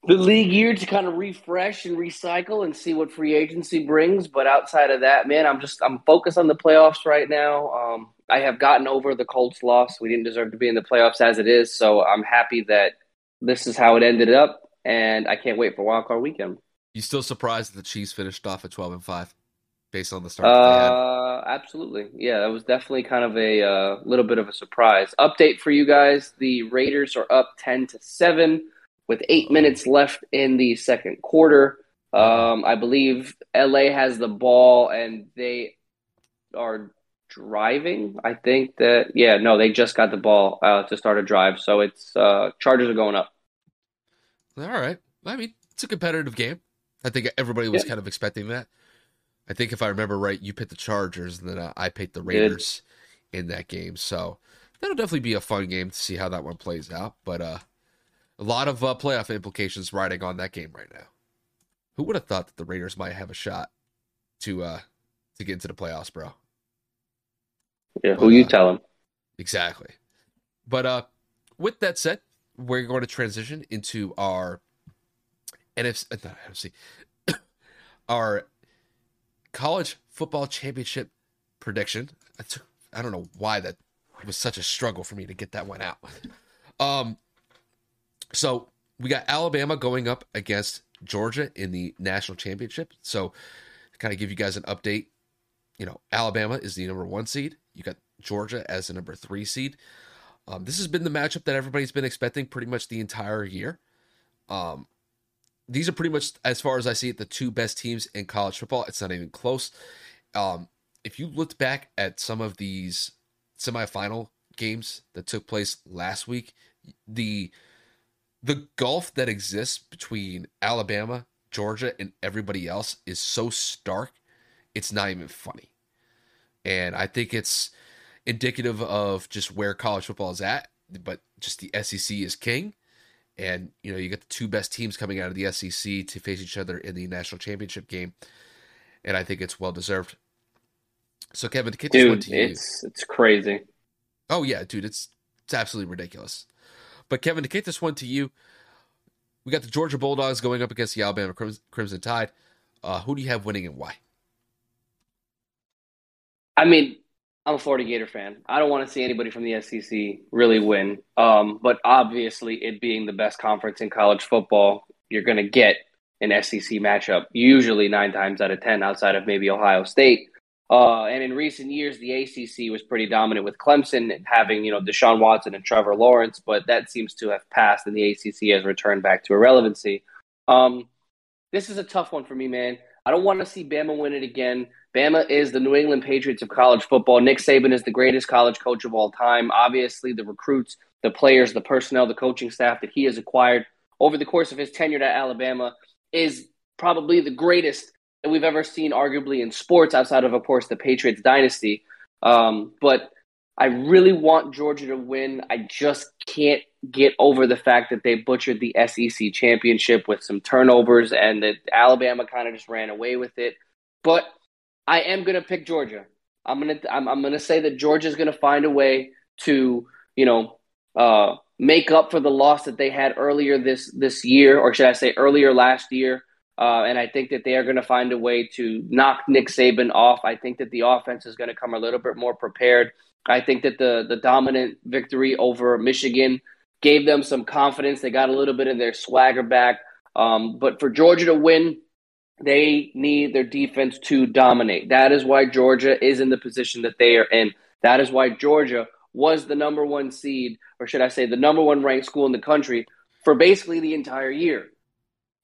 the league year to kind of refresh and recycle and see what free agency brings. But outside of that, man, I'm just I'm focused on the playoffs right now. Um, I have gotten over the Colts loss. We didn't deserve to be in the playoffs as it is, so I'm happy that this is how it ended up, and I can't wait for Wild Card Weekend. You still surprised that the Chiefs finished off at 12 and five? based on the start uh, Absolutely. Yeah, that was definitely kind of a uh, little bit of a surprise. Update for you guys the Raiders are up 10 to 7 with eight minutes left in the second quarter. Um, I believe LA has the ball and they are driving. I think that yeah, no, they just got the ball uh, to start a drive, so it's uh, Chargers are going up. All right. I mean, it's a competitive game. I think everybody was yeah. kind of expecting that. I think if I remember right, you picked the Chargers, and then uh, I picked the Raiders in that game. So that'll definitely be a fun game to see how that one plays out. But uh, a lot of uh, playoff implications riding on that game right now. Who would have thought that the Raiders might have a shot to uh, to get into the playoffs, bro? Yeah, who but, you uh, tell him. Exactly. But uh, with that said, we're going to transition into our NFC, uh, not NFC, our college football championship prediction. I, took, I don't know why that was such a struggle for me to get that one out. Um, so we got Alabama going up against Georgia in the national championship. So, kind of give you guys an update. You know, Alabama is the number one seed. You got Georgia as the number three seed. Um, this has been the matchup that everybody's been expecting pretty much the entire year. Um, these are pretty much, as far as I see it, the two best teams in college football. It's not even close. Um, if you looked back at some of these semifinal games that took place last week, the the gulf that exists between Alabama, Georgia, and everybody else is so stark, it's not even funny. And I think it's indicative of just where college football is at, but just the SEC is king. And, you know, you get the two best teams coming out of the SEC to face each other in the national championship game. And I think it's well deserved. So, Kevin, to kick dude, this one to you. It's, it's crazy. Oh, yeah, dude. It's, it's absolutely ridiculous. But, Kevin, to get this one to you, we got the Georgia Bulldogs going up against the Alabama Crimson Tide. Uh, who do you have winning and why? I mean, I'm a Florida Gator fan. I don't want to see anybody from the SEC really win. Um, but obviously, it being the best conference in college football, you're going to get an SEC matchup, usually nine times out of 10, outside of maybe Ohio State. Uh, and in recent years, the ACC was pretty dominant with Clemson having, you know, Deshaun Watson and Trevor Lawrence, but that seems to have passed, and the ACC has returned back to irrelevancy. Um, this is a tough one for me, man. I don't want to see Bama win it again. Bama is the New England Patriots of college football. Nick Saban is the greatest college coach of all time. Obviously, the recruits, the players, the personnel, the coaching staff that he has acquired over the course of his tenure at Alabama is probably the greatest that we've ever seen, arguably in sports, outside of, of course, the Patriots dynasty. Um, but I really want Georgia to win. I just can't get over the fact that they butchered the SEC championship with some turnovers and that Alabama kind of just ran away with it. But I am going to pick Georgia. I'm going to I'm, I'm going to say that Georgia is going to find a way to, you know, uh, make up for the loss that they had earlier this this year or should I say earlier last year. Uh, and I think that they are going to find a way to knock Nick Saban off. I think that the offense is going to come a little bit more prepared. I think that the the dominant victory over Michigan gave them some confidence. They got a little bit of their swagger back. Um, but for Georgia to win, they need their defense to dominate. That is why Georgia is in the position that they are in. That is why Georgia was the number one seed, or should I say, the number one ranked school in the country for basically the entire year.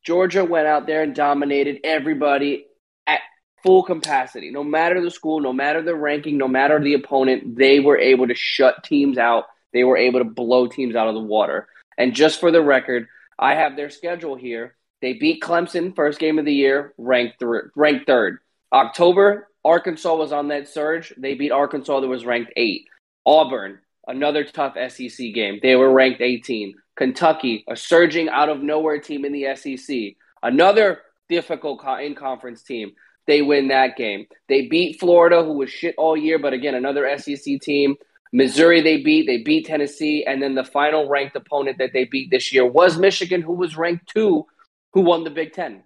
Georgia went out there and dominated everybody at full capacity. No matter the school, no matter the ranking, no matter the opponent, they were able to shut teams out they were able to blow teams out of the water. And just for the record, I have their schedule here. They beat Clemson first game of the year, ranked th- ranked third. October, Arkansas was on that surge. They beat Arkansas that was ranked eight. Auburn, another tough SEC game. They were ranked 18. Kentucky, a surging out of nowhere team in the SEC. Another difficult in conference team. They win that game. They beat Florida, who was shit all year, but again, another SEC team. Missouri, they beat. They beat Tennessee. And then the final ranked opponent that they beat this year was Michigan, who was ranked two, who won the Big Ten.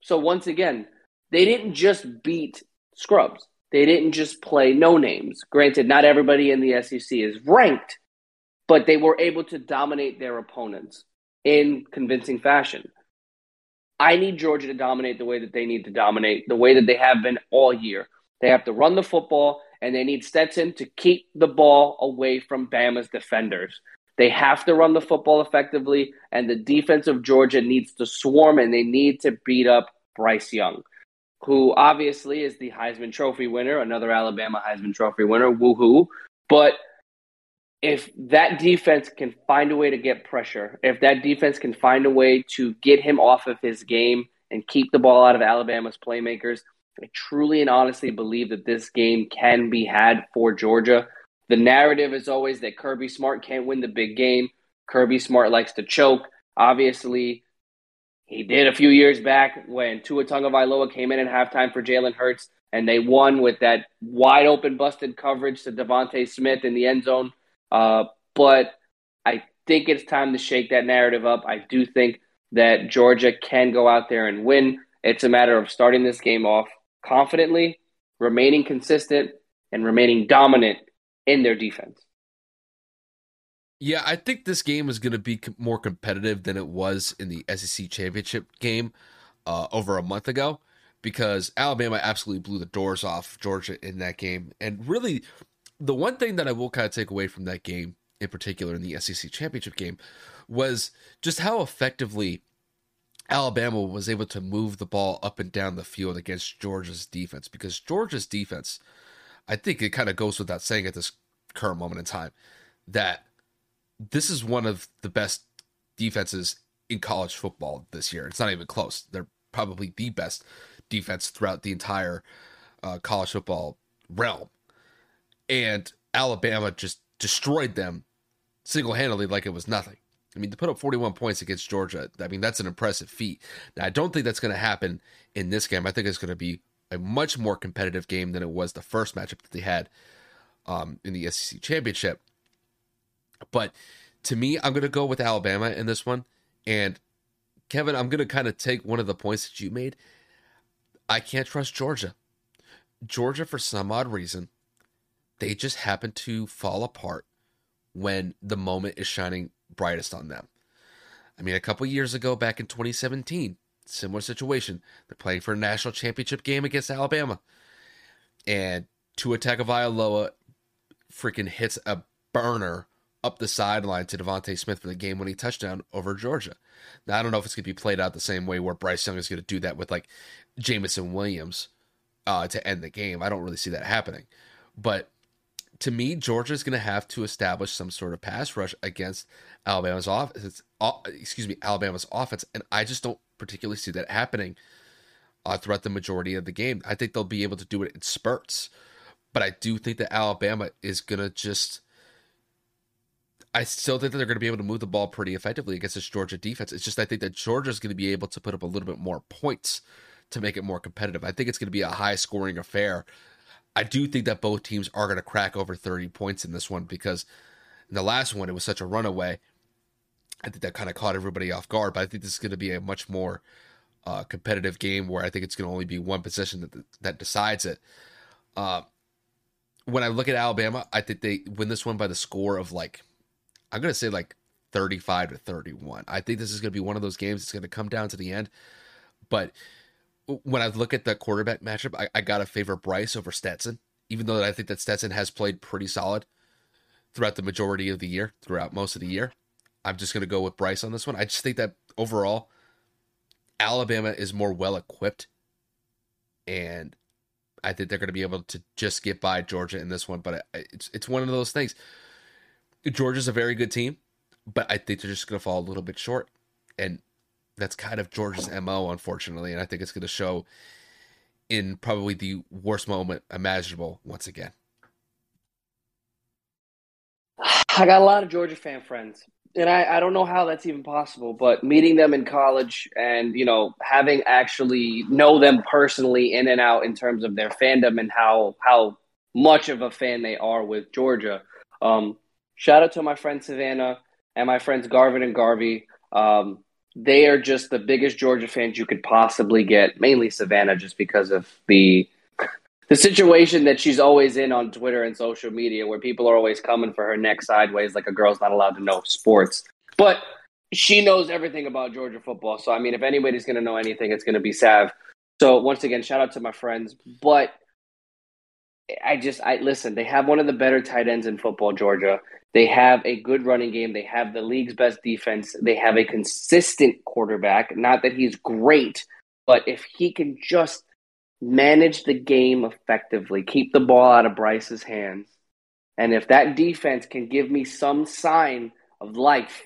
So once again, they didn't just beat scrubs. They didn't just play no names. Granted, not everybody in the SEC is ranked, but they were able to dominate their opponents in convincing fashion. I need Georgia to dominate the way that they need to dominate, the way that they have been all year. They have to run the football and they need Stetson to keep the ball away from Bama's defenders. They have to run the football effectively, and the defense of Georgia needs to swarm and they need to beat up Bryce Young, who obviously is the Heisman Trophy winner, another Alabama Heisman Trophy winner. Woohoo! But if that defense can find a way to get pressure, if that defense can find a way to get him off of his game and keep the ball out of Alabama's playmakers, I truly and honestly believe that this game can be had for Georgia. The narrative is always that Kirby Smart can't win the big game. Kirby Smart likes to choke. Obviously, he did a few years back when Tua Tagovailoa came in at halftime for Jalen Hurts, and they won with that wide open busted coverage to DeVonta Smith in the end zone. Uh, but I think it's time to shake that narrative up. I do think that Georgia can go out there and win. It's a matter of starting this game off confidently, remaining consistent, and remaining dominant in their defense. Yeah, I think this game is going to be more competitive than it was in the SEC championship game uh, over a month ago because Alabama absolutely blew the doors off Georgia in that game. And really, the one thing that I will kind of take away from that game, in particular in the SEC championship game, was just how effectively Alabama was able to move the ball up and down the field against Georgia's defense because Georgia's defense, I think it kind of goes without saying at this current moment in time that this is one of the best defenses in college football this year. It's not even close. They're probably the best defense throughout the entire uh, college football realm. And Alabama just destroyed them single handedly like it was nothing. I mean, to put up 41 points against Georgia, I mean, that's an impressive feat. Now, I don't think that's going to happen in this game. I think it's going to be a much more competitive game than it was the first matchup that they had um, in the SEC championship. But to me, I'm going to go with Alabama in this one. And Kevin, I'm going to kind of take one of the points that you made. I can't trust Georgia. Georgia, for some odd reason, they just happen to fall apart when the moment is shining brightest on them. I mean, a couple years ago, back in 2017, similar situation. They're playing for a national championship game against Alabama. And Tua Tagovailoa freaking hits a burner up the sideline to DeVonta Smith for the game winning touchdown over Georgia. Now I don't know if it's gonna be played out the same way where Bryce Young is gonna do that with like Jameson Williams uh, to end the game. I don't really see that happening. But to me, Georgia is gonna have to establish some sort of pass rush against Alabama's offense. Uh, excuse me, Alabama's offense, and I just don't particularly see that happening uh, throughout the majority of the game. I think they'll be able to do it in spurts, but I do think that Alabama is gonna just I still think that they're going to be able to move the ball pretty effectively against this Georgia defense. It's just I think that Georgia's going to be able to put up a little bit more points to make it more competitive. I think it's going to be a high scoring affair. I do think that both teams are going to crack over 30 points in this one because in the last one it was such a runaway. I think that kind of caught everybody off guard, but I think this is going to be a much more uh, competitive game where I think it's going to only be one possession that that decides it. Uh, when I look at Alabama, I think they win this one by the score of like I'm going to say like 35 to 31. I think this is going to be one of those games that's going to come down to the end. But when I look at the quarterback matchup, I, I got to favor Bryce over Stetson, even though I think that Stetson has played pretty solid throughout the majority of the year, throughout most of the year. I'm just going to go with Bryce on this one. I just think that overall, Alabama is more well equipped. And I think they're going to be able to just get by Georgia in this one. But uh, it's, it's one of those things Georgia's a very good team, but I think they're just going to fall a little bit short. And that's kind of Georgia's MO, unfortunately. And I think it's going to show in probably the worst moment imaginable once again. I got a lot of Georgia fan friends. And I, I don't know how that's even possible, but meeting them in college and, you know, having actually know them personally in and out in terms of their fandom and how how much of a fan they are with Georgia. Um, shout out to my friend Savannah and my friends Garvin and Garvey. Um, they are just the biggest Georgia fans you could possibly get. Mainly Savannah, just because of the the situation that she's always in on Twitter and social media, where people are always coming for her neck sideways, like a girl's not allowed to know sports. But she knows everything about Georgia football. So I mean, if anybody's going to know anything, it's going to be Sav. So once again, shout out to my friends. But I just I listen. They have one of the better tight ends in football, Georgia. They have a good running game. They have the league's best defense. They have a consistent quarterback. Not that he's great, but if he can just manage the game effectively, keep the ball out of Bryce's hands, and if that defense can give me some sign of life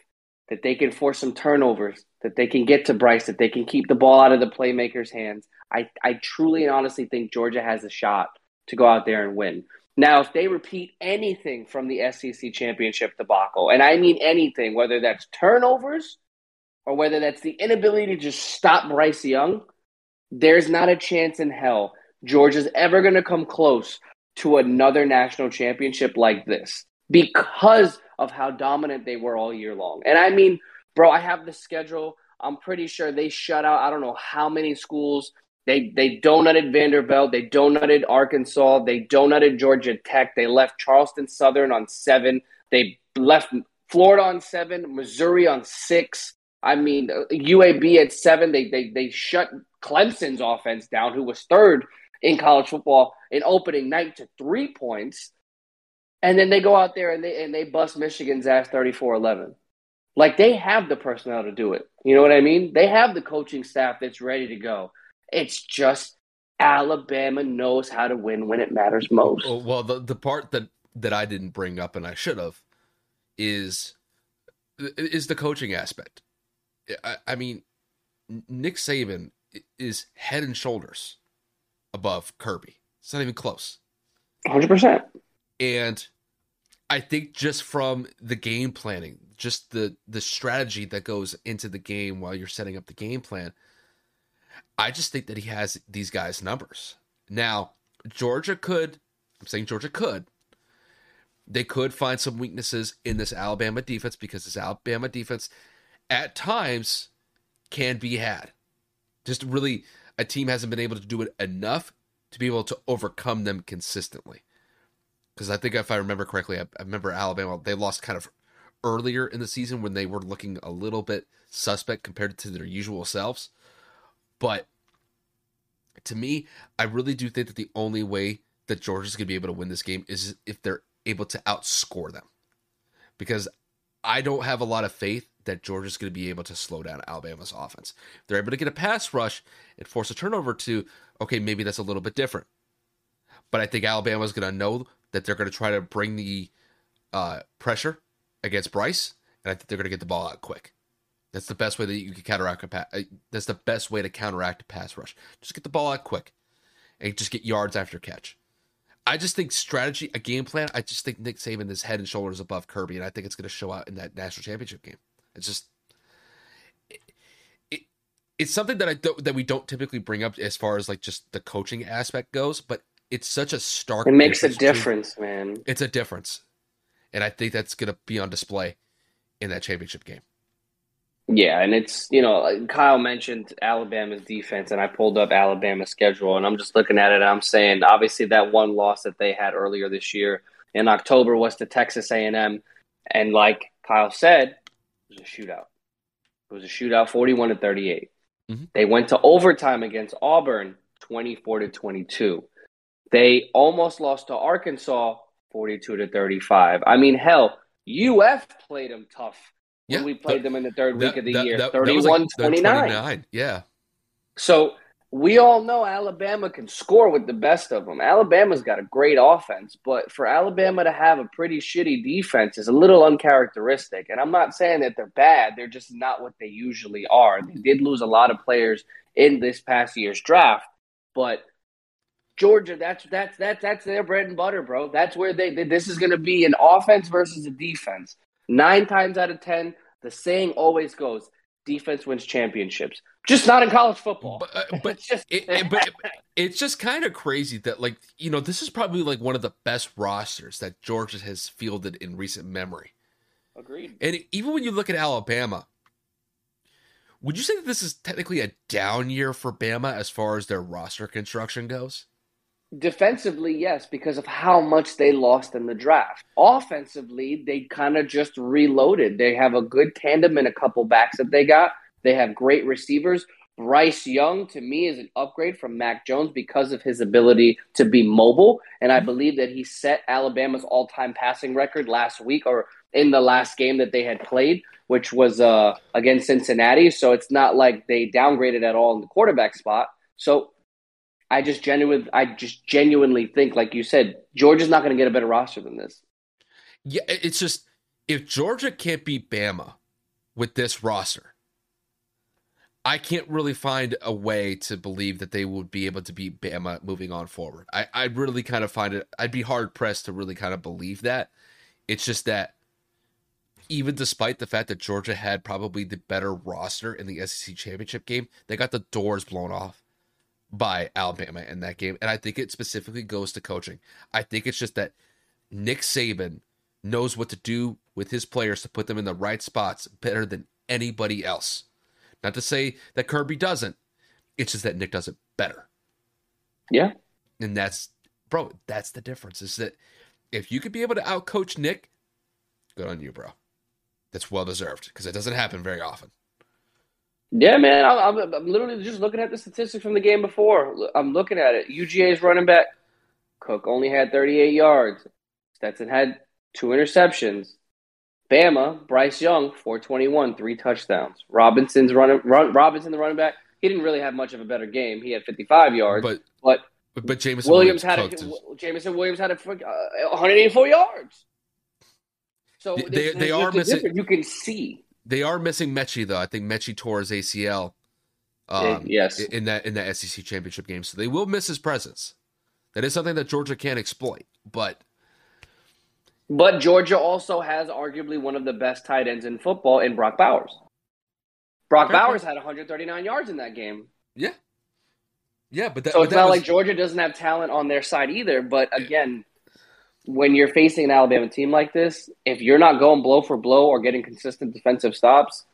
that they can force some turnovers, that they can get to Bryce, that they can keep the ball out of the playmakers' hands, I, I truly and honestly think Georgia has a shot to go out there and win. Now, if they repeat anything from the SEC championship debacle, and I mean anything, whether that's turnovers or whether that's the inability to just stop Bryce Young, there's not a chance in hell Georgia's ever going to come close to another national championship like this because of how dominant they were all year long. And I mean, bro, I have the schedule. I'm pretty sure they shut out I don't know how many schools. They they donutted Vanderbilt, they donutted Arkansas, they donutted Georgia Tech, they left Charleston Southern on seven, they left Florida on seven, Missouri on six. I mean, UAB at seven. They they they shut Clemson's offense down, who was third in college football in opening night to three points. And then they go out there and they and they bust Michigan's ass 34-11. Like they have the personnel to do it. You know what I mean? They have the coaching staff that's ready to go. It's just Alabama knows how to win when it matters most. Oh, well, the the part that that I didn't bring up and I should have is is the coaching aspect. I, I mean, Nick Saban is head and shoulders above Kirby. It's not even close. 100%. And I think just from the game planning, just the the strategy that goes into the game while you're setting up the game plan, I just think that he has these guys' numbers. Now, Georgia could, I'm saying Georgia could, they could find some weaknesses in this Alabama defense because this Alabama defense at times can be had. Just really, a team hasn't been able to do it enough to be able to overcome them consistently. Because I think if I remember correctly, I, I remember Alabama, they lost kind of earlier in the season when they were looking a little bit suspect compared to their usual selves. But to me, I really do think that the only way that Georgia's going to be able to win this game is if they're able to outscore them. Because I don't have a lot of faith that Georgia's going to be able to slow down Alabama's offense. If they're able to get a pass rush and force a turnover to, okay, maybe that's a little bit different. But I think Alabama's going to know that they're going to try to bring the uh, pressure against Bryce, and I think they're going to get the ball out quick. That's the best way that you can counteract a pass. Uh, that's the best way to counteract a pass rush. Just get the ball out quick, and just get yards after catch. I just think strategy, a game plan. I just think Nick Saban is head and shoulders above Kirby, and I think it's going to show out in that national championship game. It's just it, it, it's something that I don't that we don't typically bring up as far as like just the coaching aspect goes, but it's such a stark. It makes a difference, too. man. It's a difference, and I think that's going to be on display in that championship game. Yeah, and it's you know Kyle mentioned Alabama's defense, and I pulled up Alabama's schedule, and I'm just looking at it. I'm saying obviously that one loss that they had earlier this year in October was to Texas A&M, and like Kyle said, it was a shootout. It was a shootout, 41 to 38. Mm-hmm. They went to overtime against Auburn, 24 to 22. They almost lost to Arkansas, 42 to 35. I mean, hell, UF played them tough when yeah, we played them in the third that, week of the that, year, that, 31 like 29. Yeah. So we all know Alabama can score with the best of them. Alabama's got a great offense, but for Alabama to have a pretty shitty defense is a little uncharacteristic. And I'm not saying that they're bad, they're just not what they usually are. They did lose a lot of players in this past year's draft, but Georgia, that's that's that's that's their bread and butter, bro. That's where they, they this is going to be an offense versus a defense. 9 times out of 10, the saying always goes, defense wins championships. Just not in college football. But, uh, but it's just it, it, but it's just kind of crazy that like you know this is probably like one of the best rosters that Georgia has fielded in recent memory. Agreed. And even when you look at Alabama, would you say that this is technically a down year for Bama as far as their roster construction goes? Defensively, yes, because of how much they lost in the draft. Offensively, they kind of just reloaded. They have a good tandem and a couple backs that they got. They have great receivers. Bryce Young, to me, is an upgrade from Mac Jones because of his ability to be mobile. And I believe that he set Alabama's all time passing record last week or in the last game that they had played, which was uh, against Cincinnati. So it's not like they downgraded at all in the quarterback spot. So I just genuinely, I just genuinely think, like you said, Georgia's not going to get a better roster than this. Yeah, it's just if Georgia can't beat Bama with this roster, I can't really find a way to believe that they would be able to beat Bama moving on forward. I, I really kind of find it, I'd be hard pressed to really kind of believe that. It's just that even despite the fact that Georgia had probably the better roster in the SEC championship game, they got the doors blown off by Alabama in that game. And I think it specifically goes to coaching. I think it's just that Nick Saban knows what to do with his players to put them in the right spots better than anybody else. Not to say that Kirby doesn't, it's just that Nick does it better. Yeah. And that's, bro, that's the difference is that if you could be able to outcoach Nick, good on you, bro. That's well deserved because it doesn't happen very often. Yeah, man. I'm, I'm, literally just looking at the statistics from the game before. I'm looking at it. UGA's running back, Cook only had 38 yards. Stetson had two interceptions. Bama, Bryce Young, 421, three touchdowns. Robinson's running, run, Robinson, the running back, he didn't really have much of a better game. He had 55 yards, but but but, but Jameson Williams, Williams had a, Jameson Williams had a, uh, 184 yards. So they, they, they are missing. You can see they are missing Metchie though. I think Metchie tore his ACL. Um, yes, in that in that SEC championship game, so they will miss his presence. That is something that Georgia can't exploit, but. But Georgia also has arguably one of the best tight ends in football in Brock Bowers. Brock okay. Bowers had 139 yards in that game. Yeah. Yeah, but that, so but it's that not was... like Georgia doesn't have talent on their side either. But again, when you're facing an Alabama team like this, if you're not going blow for blow or getting consistent defensive stops,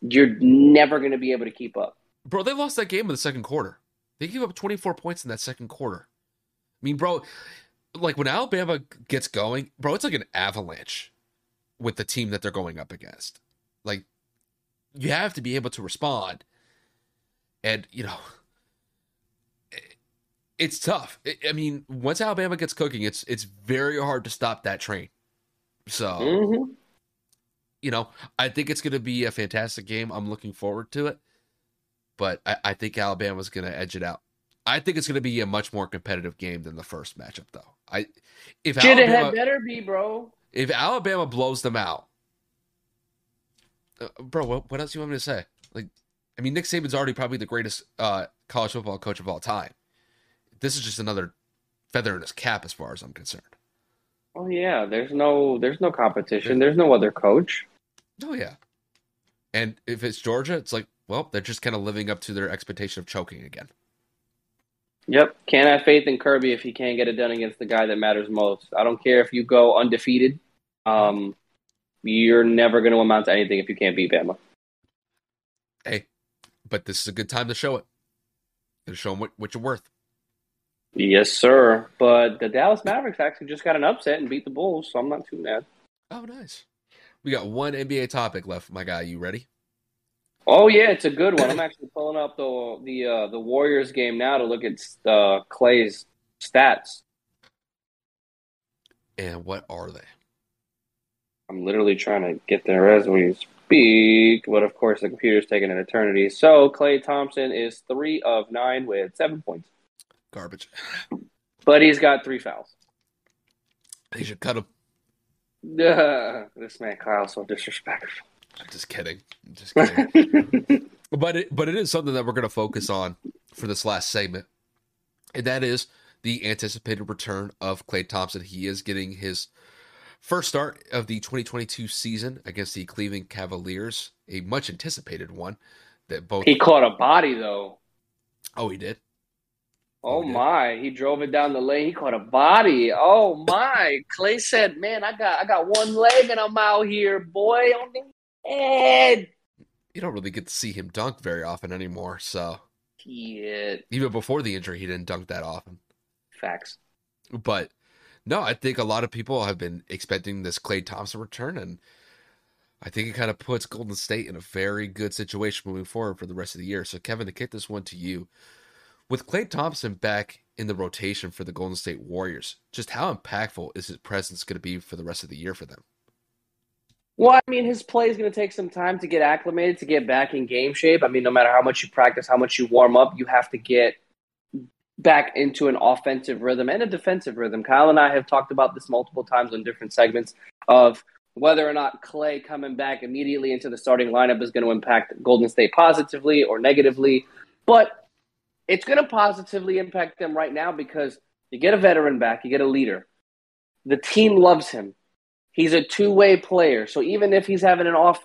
you're never going to be able to keep up. Bro, they lost that game in the second quarter. They gave up 24 points in that second quarter. I mean, bro, like when Alabama gets going, bro, it's like an avalanche with the team that they're going up against. Like, you have to be able to respond. And, you know, it's tough. I mean, once Alabama gets cooking, it's it's very hard to stop that train. So, mm-hmm. you know, I think it's going to be a fantastic game. I'm looking forward to it, but I, I think Alabama's going to edge it out. I think it's going to be a much more competitive game than the first matchup, though. I if Shit, Alabama, it better be, bro. If Alabama blows them out, uh, bro, what, what else do you want me to say? Like, I mean, Nick Saban's already probably the greatest uh, college football coach of all time this is just another feather in his cap as far as I'm concerned. Oh yeah, there's no there's no competition. There's no other coach. Oh yeah. And if it's Georgia, it's like, well, they're just kind of living up to their expectation of choking again. Yep. Can't have faith in Kirby if he can't get it done against the guy that matters most. I don't care if you go undefeated. Um, you're never going to amount to anything if you can't beat Bama. Hey, but this is a good time to show it. To show them what, what you're worth. Yes, sir. But the Dallas Mavericks actually just got an upset and beat the Bulls, so I'm not too mad. Oh, nice. We got one NBA topic left, my guy. You ready? Oh yeah, it's a good one. I'm actually pulling up the the uh, the Warriors game now to look at uh, Klay's stats. And what are they? I'm literally trying to get there as we speak, but of course the computer's taking an eternity. So Klay Thompson is three of nine with seven points. Garbage. But he's got three fouls. They should cut him. Uh, this man Kyle so disrespectful. I'm just kidding. I'm just kidding. but it but it is something that we're going to focus on for this last segment, and that is the anticipated return of Klay Thompson. He is getting his first start of the 2022 season against the Cleveland Cavaliers, a much anticipated one. That both he caught a body though. Oh, he did. Oh, my! He drove it down the lane. He caught a body. Oh my! Klay said, "Man, I got I got one leg and I'm out here, boy, on the head." You don't really get to see him dunk very often anymore. So yeah, even before the injury, he didn't dunk that often. Facts. But no, I think a lot of people have been expecting this Klay Thompson return, and I think it kind of puts Golden State in a very good situation moving forward for the rest of the year. So, Kevin, to kick this one to you, with Klay Thompson back in the rotation for the Golden State Warriors, just how impactful is his presence going to be for the rest of the year for them? Well, I mean, his play is going to take some time to get acclimated, to get back in game shape. I mean, no matter how much you practice, how much you warm up, you have to get back into an offensive rhythm and a defensive rhythm. Kyle and I have talked about this multiple times on different segments of whether or not Klay coming back immediately into the starting lineup is going to impact Golden State positively or negatively. But it's going to positively impact them right now because you get a veteran back, you get a leader. The team loves him. He's a two way player. So even if he's having an off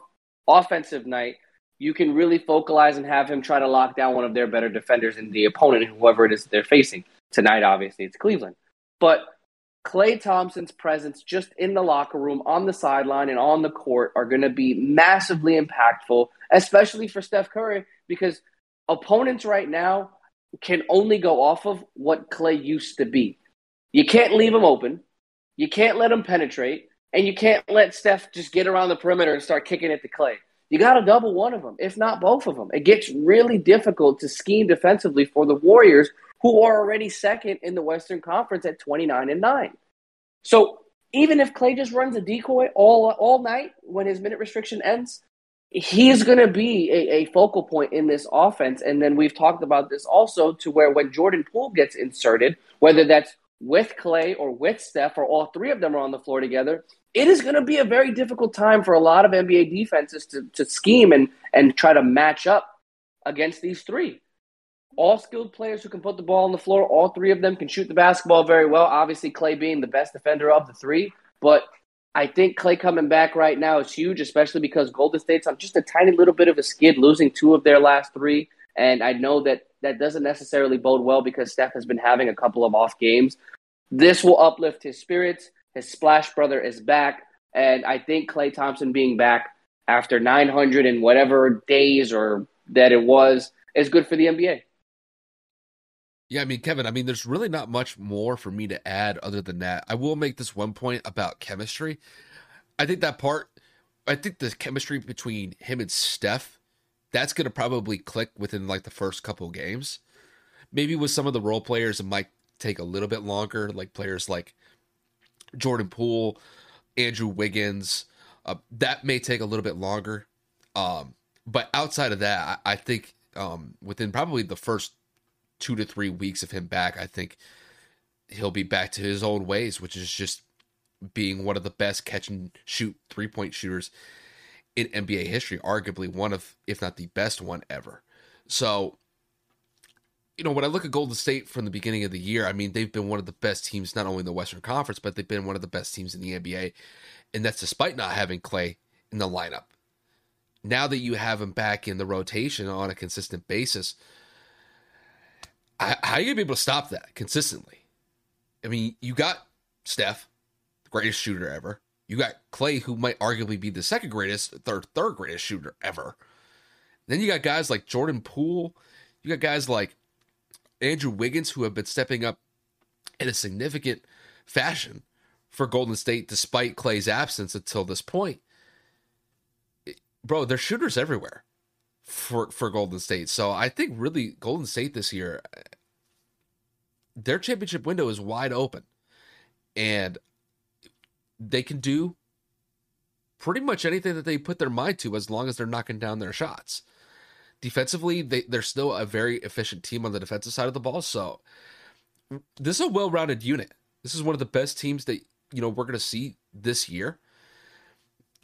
offensive night, you can really focalize and have him try to lock down one of their better defenders and the opponent, whoever it is they're facing. Tonight, obviously, it's Cleveland. But Klay Thompson's presence just in the locker room, on the sideline, and on the court are going to be massively impactful, especially for Steph Curry, because opponents right now can only go off of what Klay used to be. You can't leave him open, you can't let him penetrate, and you can't let Steph just get around the perimeter and start kicking it to Klay. You got to double one of them, if not both of them. It gets really difficult to scheme defensively for the Warriors, who are already second in the Western Conference at 29 and 9. So even if Klay just runs a decoy all all night when his minute restriction ends, he's going to be a, a, focal point in this offense. And then we've talked about this also to where when Jordan Poole gets inserted, whether that's with Klay or with Steph or all three of them are on the floor together, it is going to be a very difficult time for a lot of NBA defenses to, to scheme and, and try to match up against these three. All skilled players who can put the ball on the floor, all three of them can shoot the basketball very well. Obviously, Klay being the best defender of the three, but I think Klay coming back right now is huge, especially because Golden State's on just a tiny little bit of a skid, losing two of their last three. And I know that that doesn't necessarily bode well because Steph has been having a couple of off games. This will uplift his spirits. His splash brother is back, and I think Klay Thompson being back after 900 and whatever days or that it was is good for the NBA. Yeah, I mean, Kevin, I mean, there's really not much more for me to add other than that. I will make this one point about chemistry. I think that part, I think the chemistry between him and Steph, that's going to probably click within like the first couple games. Maybe with some of the role players, it might take a little bit longer, like players like Jordan Poole, Andrew Wiggins. Uh, that may take a little bit longer. Um, but outside of that, I, I think um, within probably the first two to three weeks of him back, I think he'll be back to his old ways, which is just being one of the best catch and shoot three point shooters in NBA history, arguably one of, if not the best one ever. So you know, when I look at Golden State from the beginning of the year, I mean, they've been one of the best teams, not only in the Western Conference, but they've been one of the best teams in the NBA. And that's despite not having Klay in the lineup. Now that you have him back in the rotation on a consistent basis, how are you to be able to stop that consistently? I mean, you got Steph, the greatest shooter ever. You got Klay, who might arguably be the second greatest, third, third greatest shooter ever. Then you got guys like Jordan Poole. You got guys like Andrew Wiggins, who have been stepping up in a significant fashion for Golden State despite Klay's absence until this point. Bro, there's shooters everywhere for for Golden State. So I think really Golden State this year their championship window is wide open. And they can do pretty much anything that they put their mind to as long as they're knocking down their shots defensively, they, they're still a very efficient team on the defensive side of the ball. So this is a well-rounded unit. This is one of the best teams that you know we're going to see this year.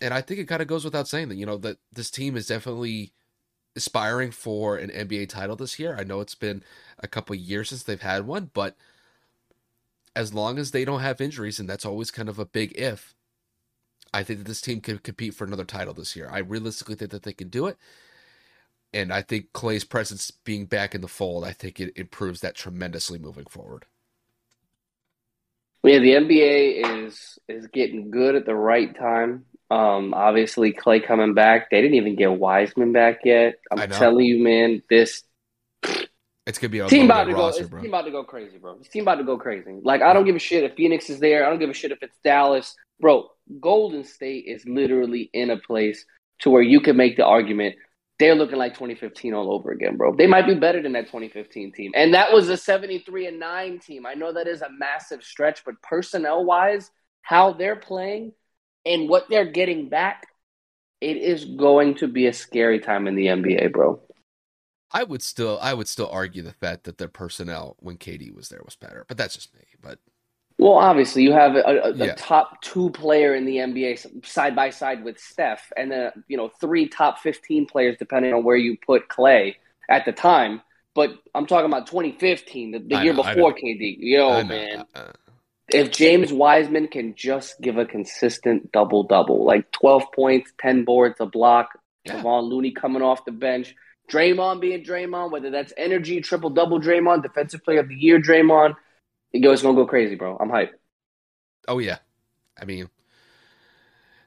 And I think it kind of goes without saying that you know that this team is definitely aspiring for an NBA title this year. I know it's been a couple years since they've had one, but as long as they don't have injuries, and that's always kind of a big if, I think that this team can compete for another title this year. I realistically think that they can do it and I think Klay's presence being back in the fold, I think it improves that tremendously moving forward. Yeah, the NBA is is getting good at the right time. Um, obviously, Klay coming back. They didn't even get Wiseman back yet. I'm telling you, man, this it's gonna be a team about to roster, go. Bro. Team about to go crazy, bro. This team about to go crazy. Like I don't give a shit if Phoenix is there. I don't give a shit if it's Dallas, bro. Golden State is literally in a place to where you can make the argument they're looking like 2015 all over again, bro. They might be better than that 2015 team. And that was a 73 and 9 team. I know that is a massive stretch, but personnel wise, how they're playing and what they're getting back, it is going to be a scary time in the NBA, bro. I would still I would still argue the fact that their personnel when KD was there was better, but that's just me. But well, obviously you have a, a, Yeah. a top two player in the NBA side by side with Steph, and then you know three top fifteen players depending on where you put Klay at the time. But I'm talking about 2015, the, the year know, before. KD. Yo, I know, man, uh, if James Wiseman can just give a consistent double double, like 12 points, 10 boards, a block, Yeah. Looney coming off the bench, Draymond being Draymond, whether that's energy, triple double Draymond, defensive player of the year Draymond, it goes gonna go crazy, bro. I'm hyped. oh yeah, I mean,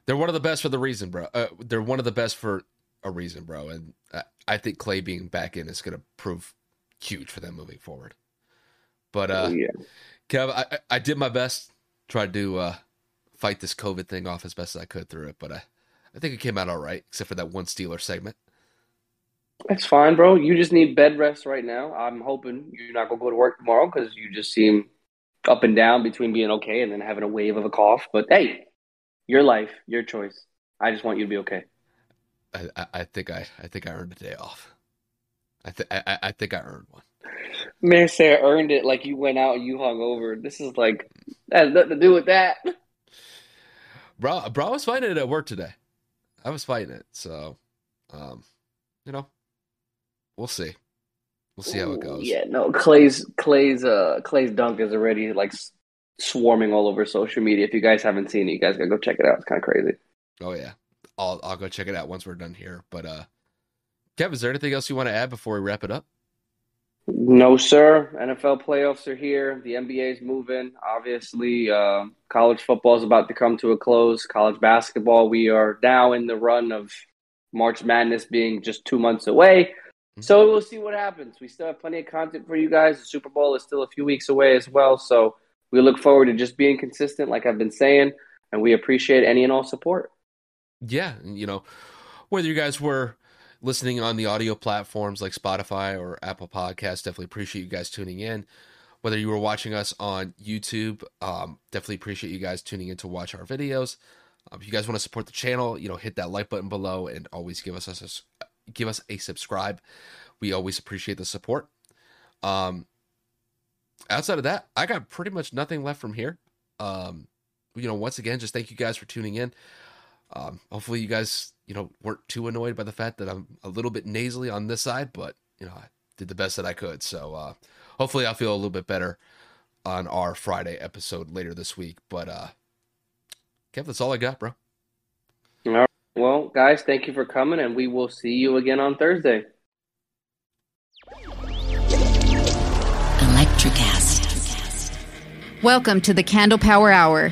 they're one of the best for the reason, bro. Uh, they're one of the best for a reason, bro. And I, I think Klay being back in is going to prove huge for them moving forward. But uh, yeah. Kev, I, I- did my best, tried to uh, fight this COVID thing off as best as I could through it, but I, I think it came out all right, except for that one Steeler segment. That's fine, bro. You just need bed rest right now. I'm hoping you're not gonna go to work tomorrow because you just seem up and down between being okay and then having a wave of a cough. But hey, your life, your choice. I just want you to be okay. I, I, I think I, I think I earned a day off. I, th- I, I- I think I earned one. Man, say I earned it like you went out and you hung over. This is like that has nothing to do with that. Bro, bro, I was fighting it at work today. I was fighting it, so, um, you know, we'll see. We'll see how it goes. Yeah, no, Klay's Klay's uh Klay's dunk is already like swarming all over social media. If you guys haven't seen it, you guys gotta go check it out. It's kind of crazy. Oh yeah, I'll I'll go check it out once we're done here. But uh, Kev, is there anything else you want to add before we wrap it up? No, sir. NFL playoffs are here. The NBA's moving. Obviously, uh, college football is about to come to a close. College basketball, we are now in the run of March Madness being just two months away. So we'll see what happens. We still have plenty of content for you guys. The Super Bowl is still a few weeks away as well. So we look forward to just being consistent, like I've been saying, and we appreciate any and all support. Yeah, you know, whether you guys were listening on the audio platforms like Spotify or Apple Podcasts, definitely appreciate you guys tuning in. Whether you were watching us on YouTube, um, definitely appreciate you guys tuning in to watch our videos. Um, if you guys want to support the channel, you know, hit that like button below and always give us a give us a subscribe. We always appreciate the support. Um, outside of that, I got pretty much nothing left from here. Um, you know, once again, just thank you guys for tuning in. Um, hopefully, you guys, you know, weren't too annoyed by the fact that I'm a little bit nasally on this side, but you know, I did the best that I could. So, uh, hopefully, I'll feel a little bit better on our Friday episode later this week. But, uh, Kev, that's all I got, bro. Well, guys, thank you for coming, and we will see you again on Thursday. Electricast. Welcome to the Candle Power Hour.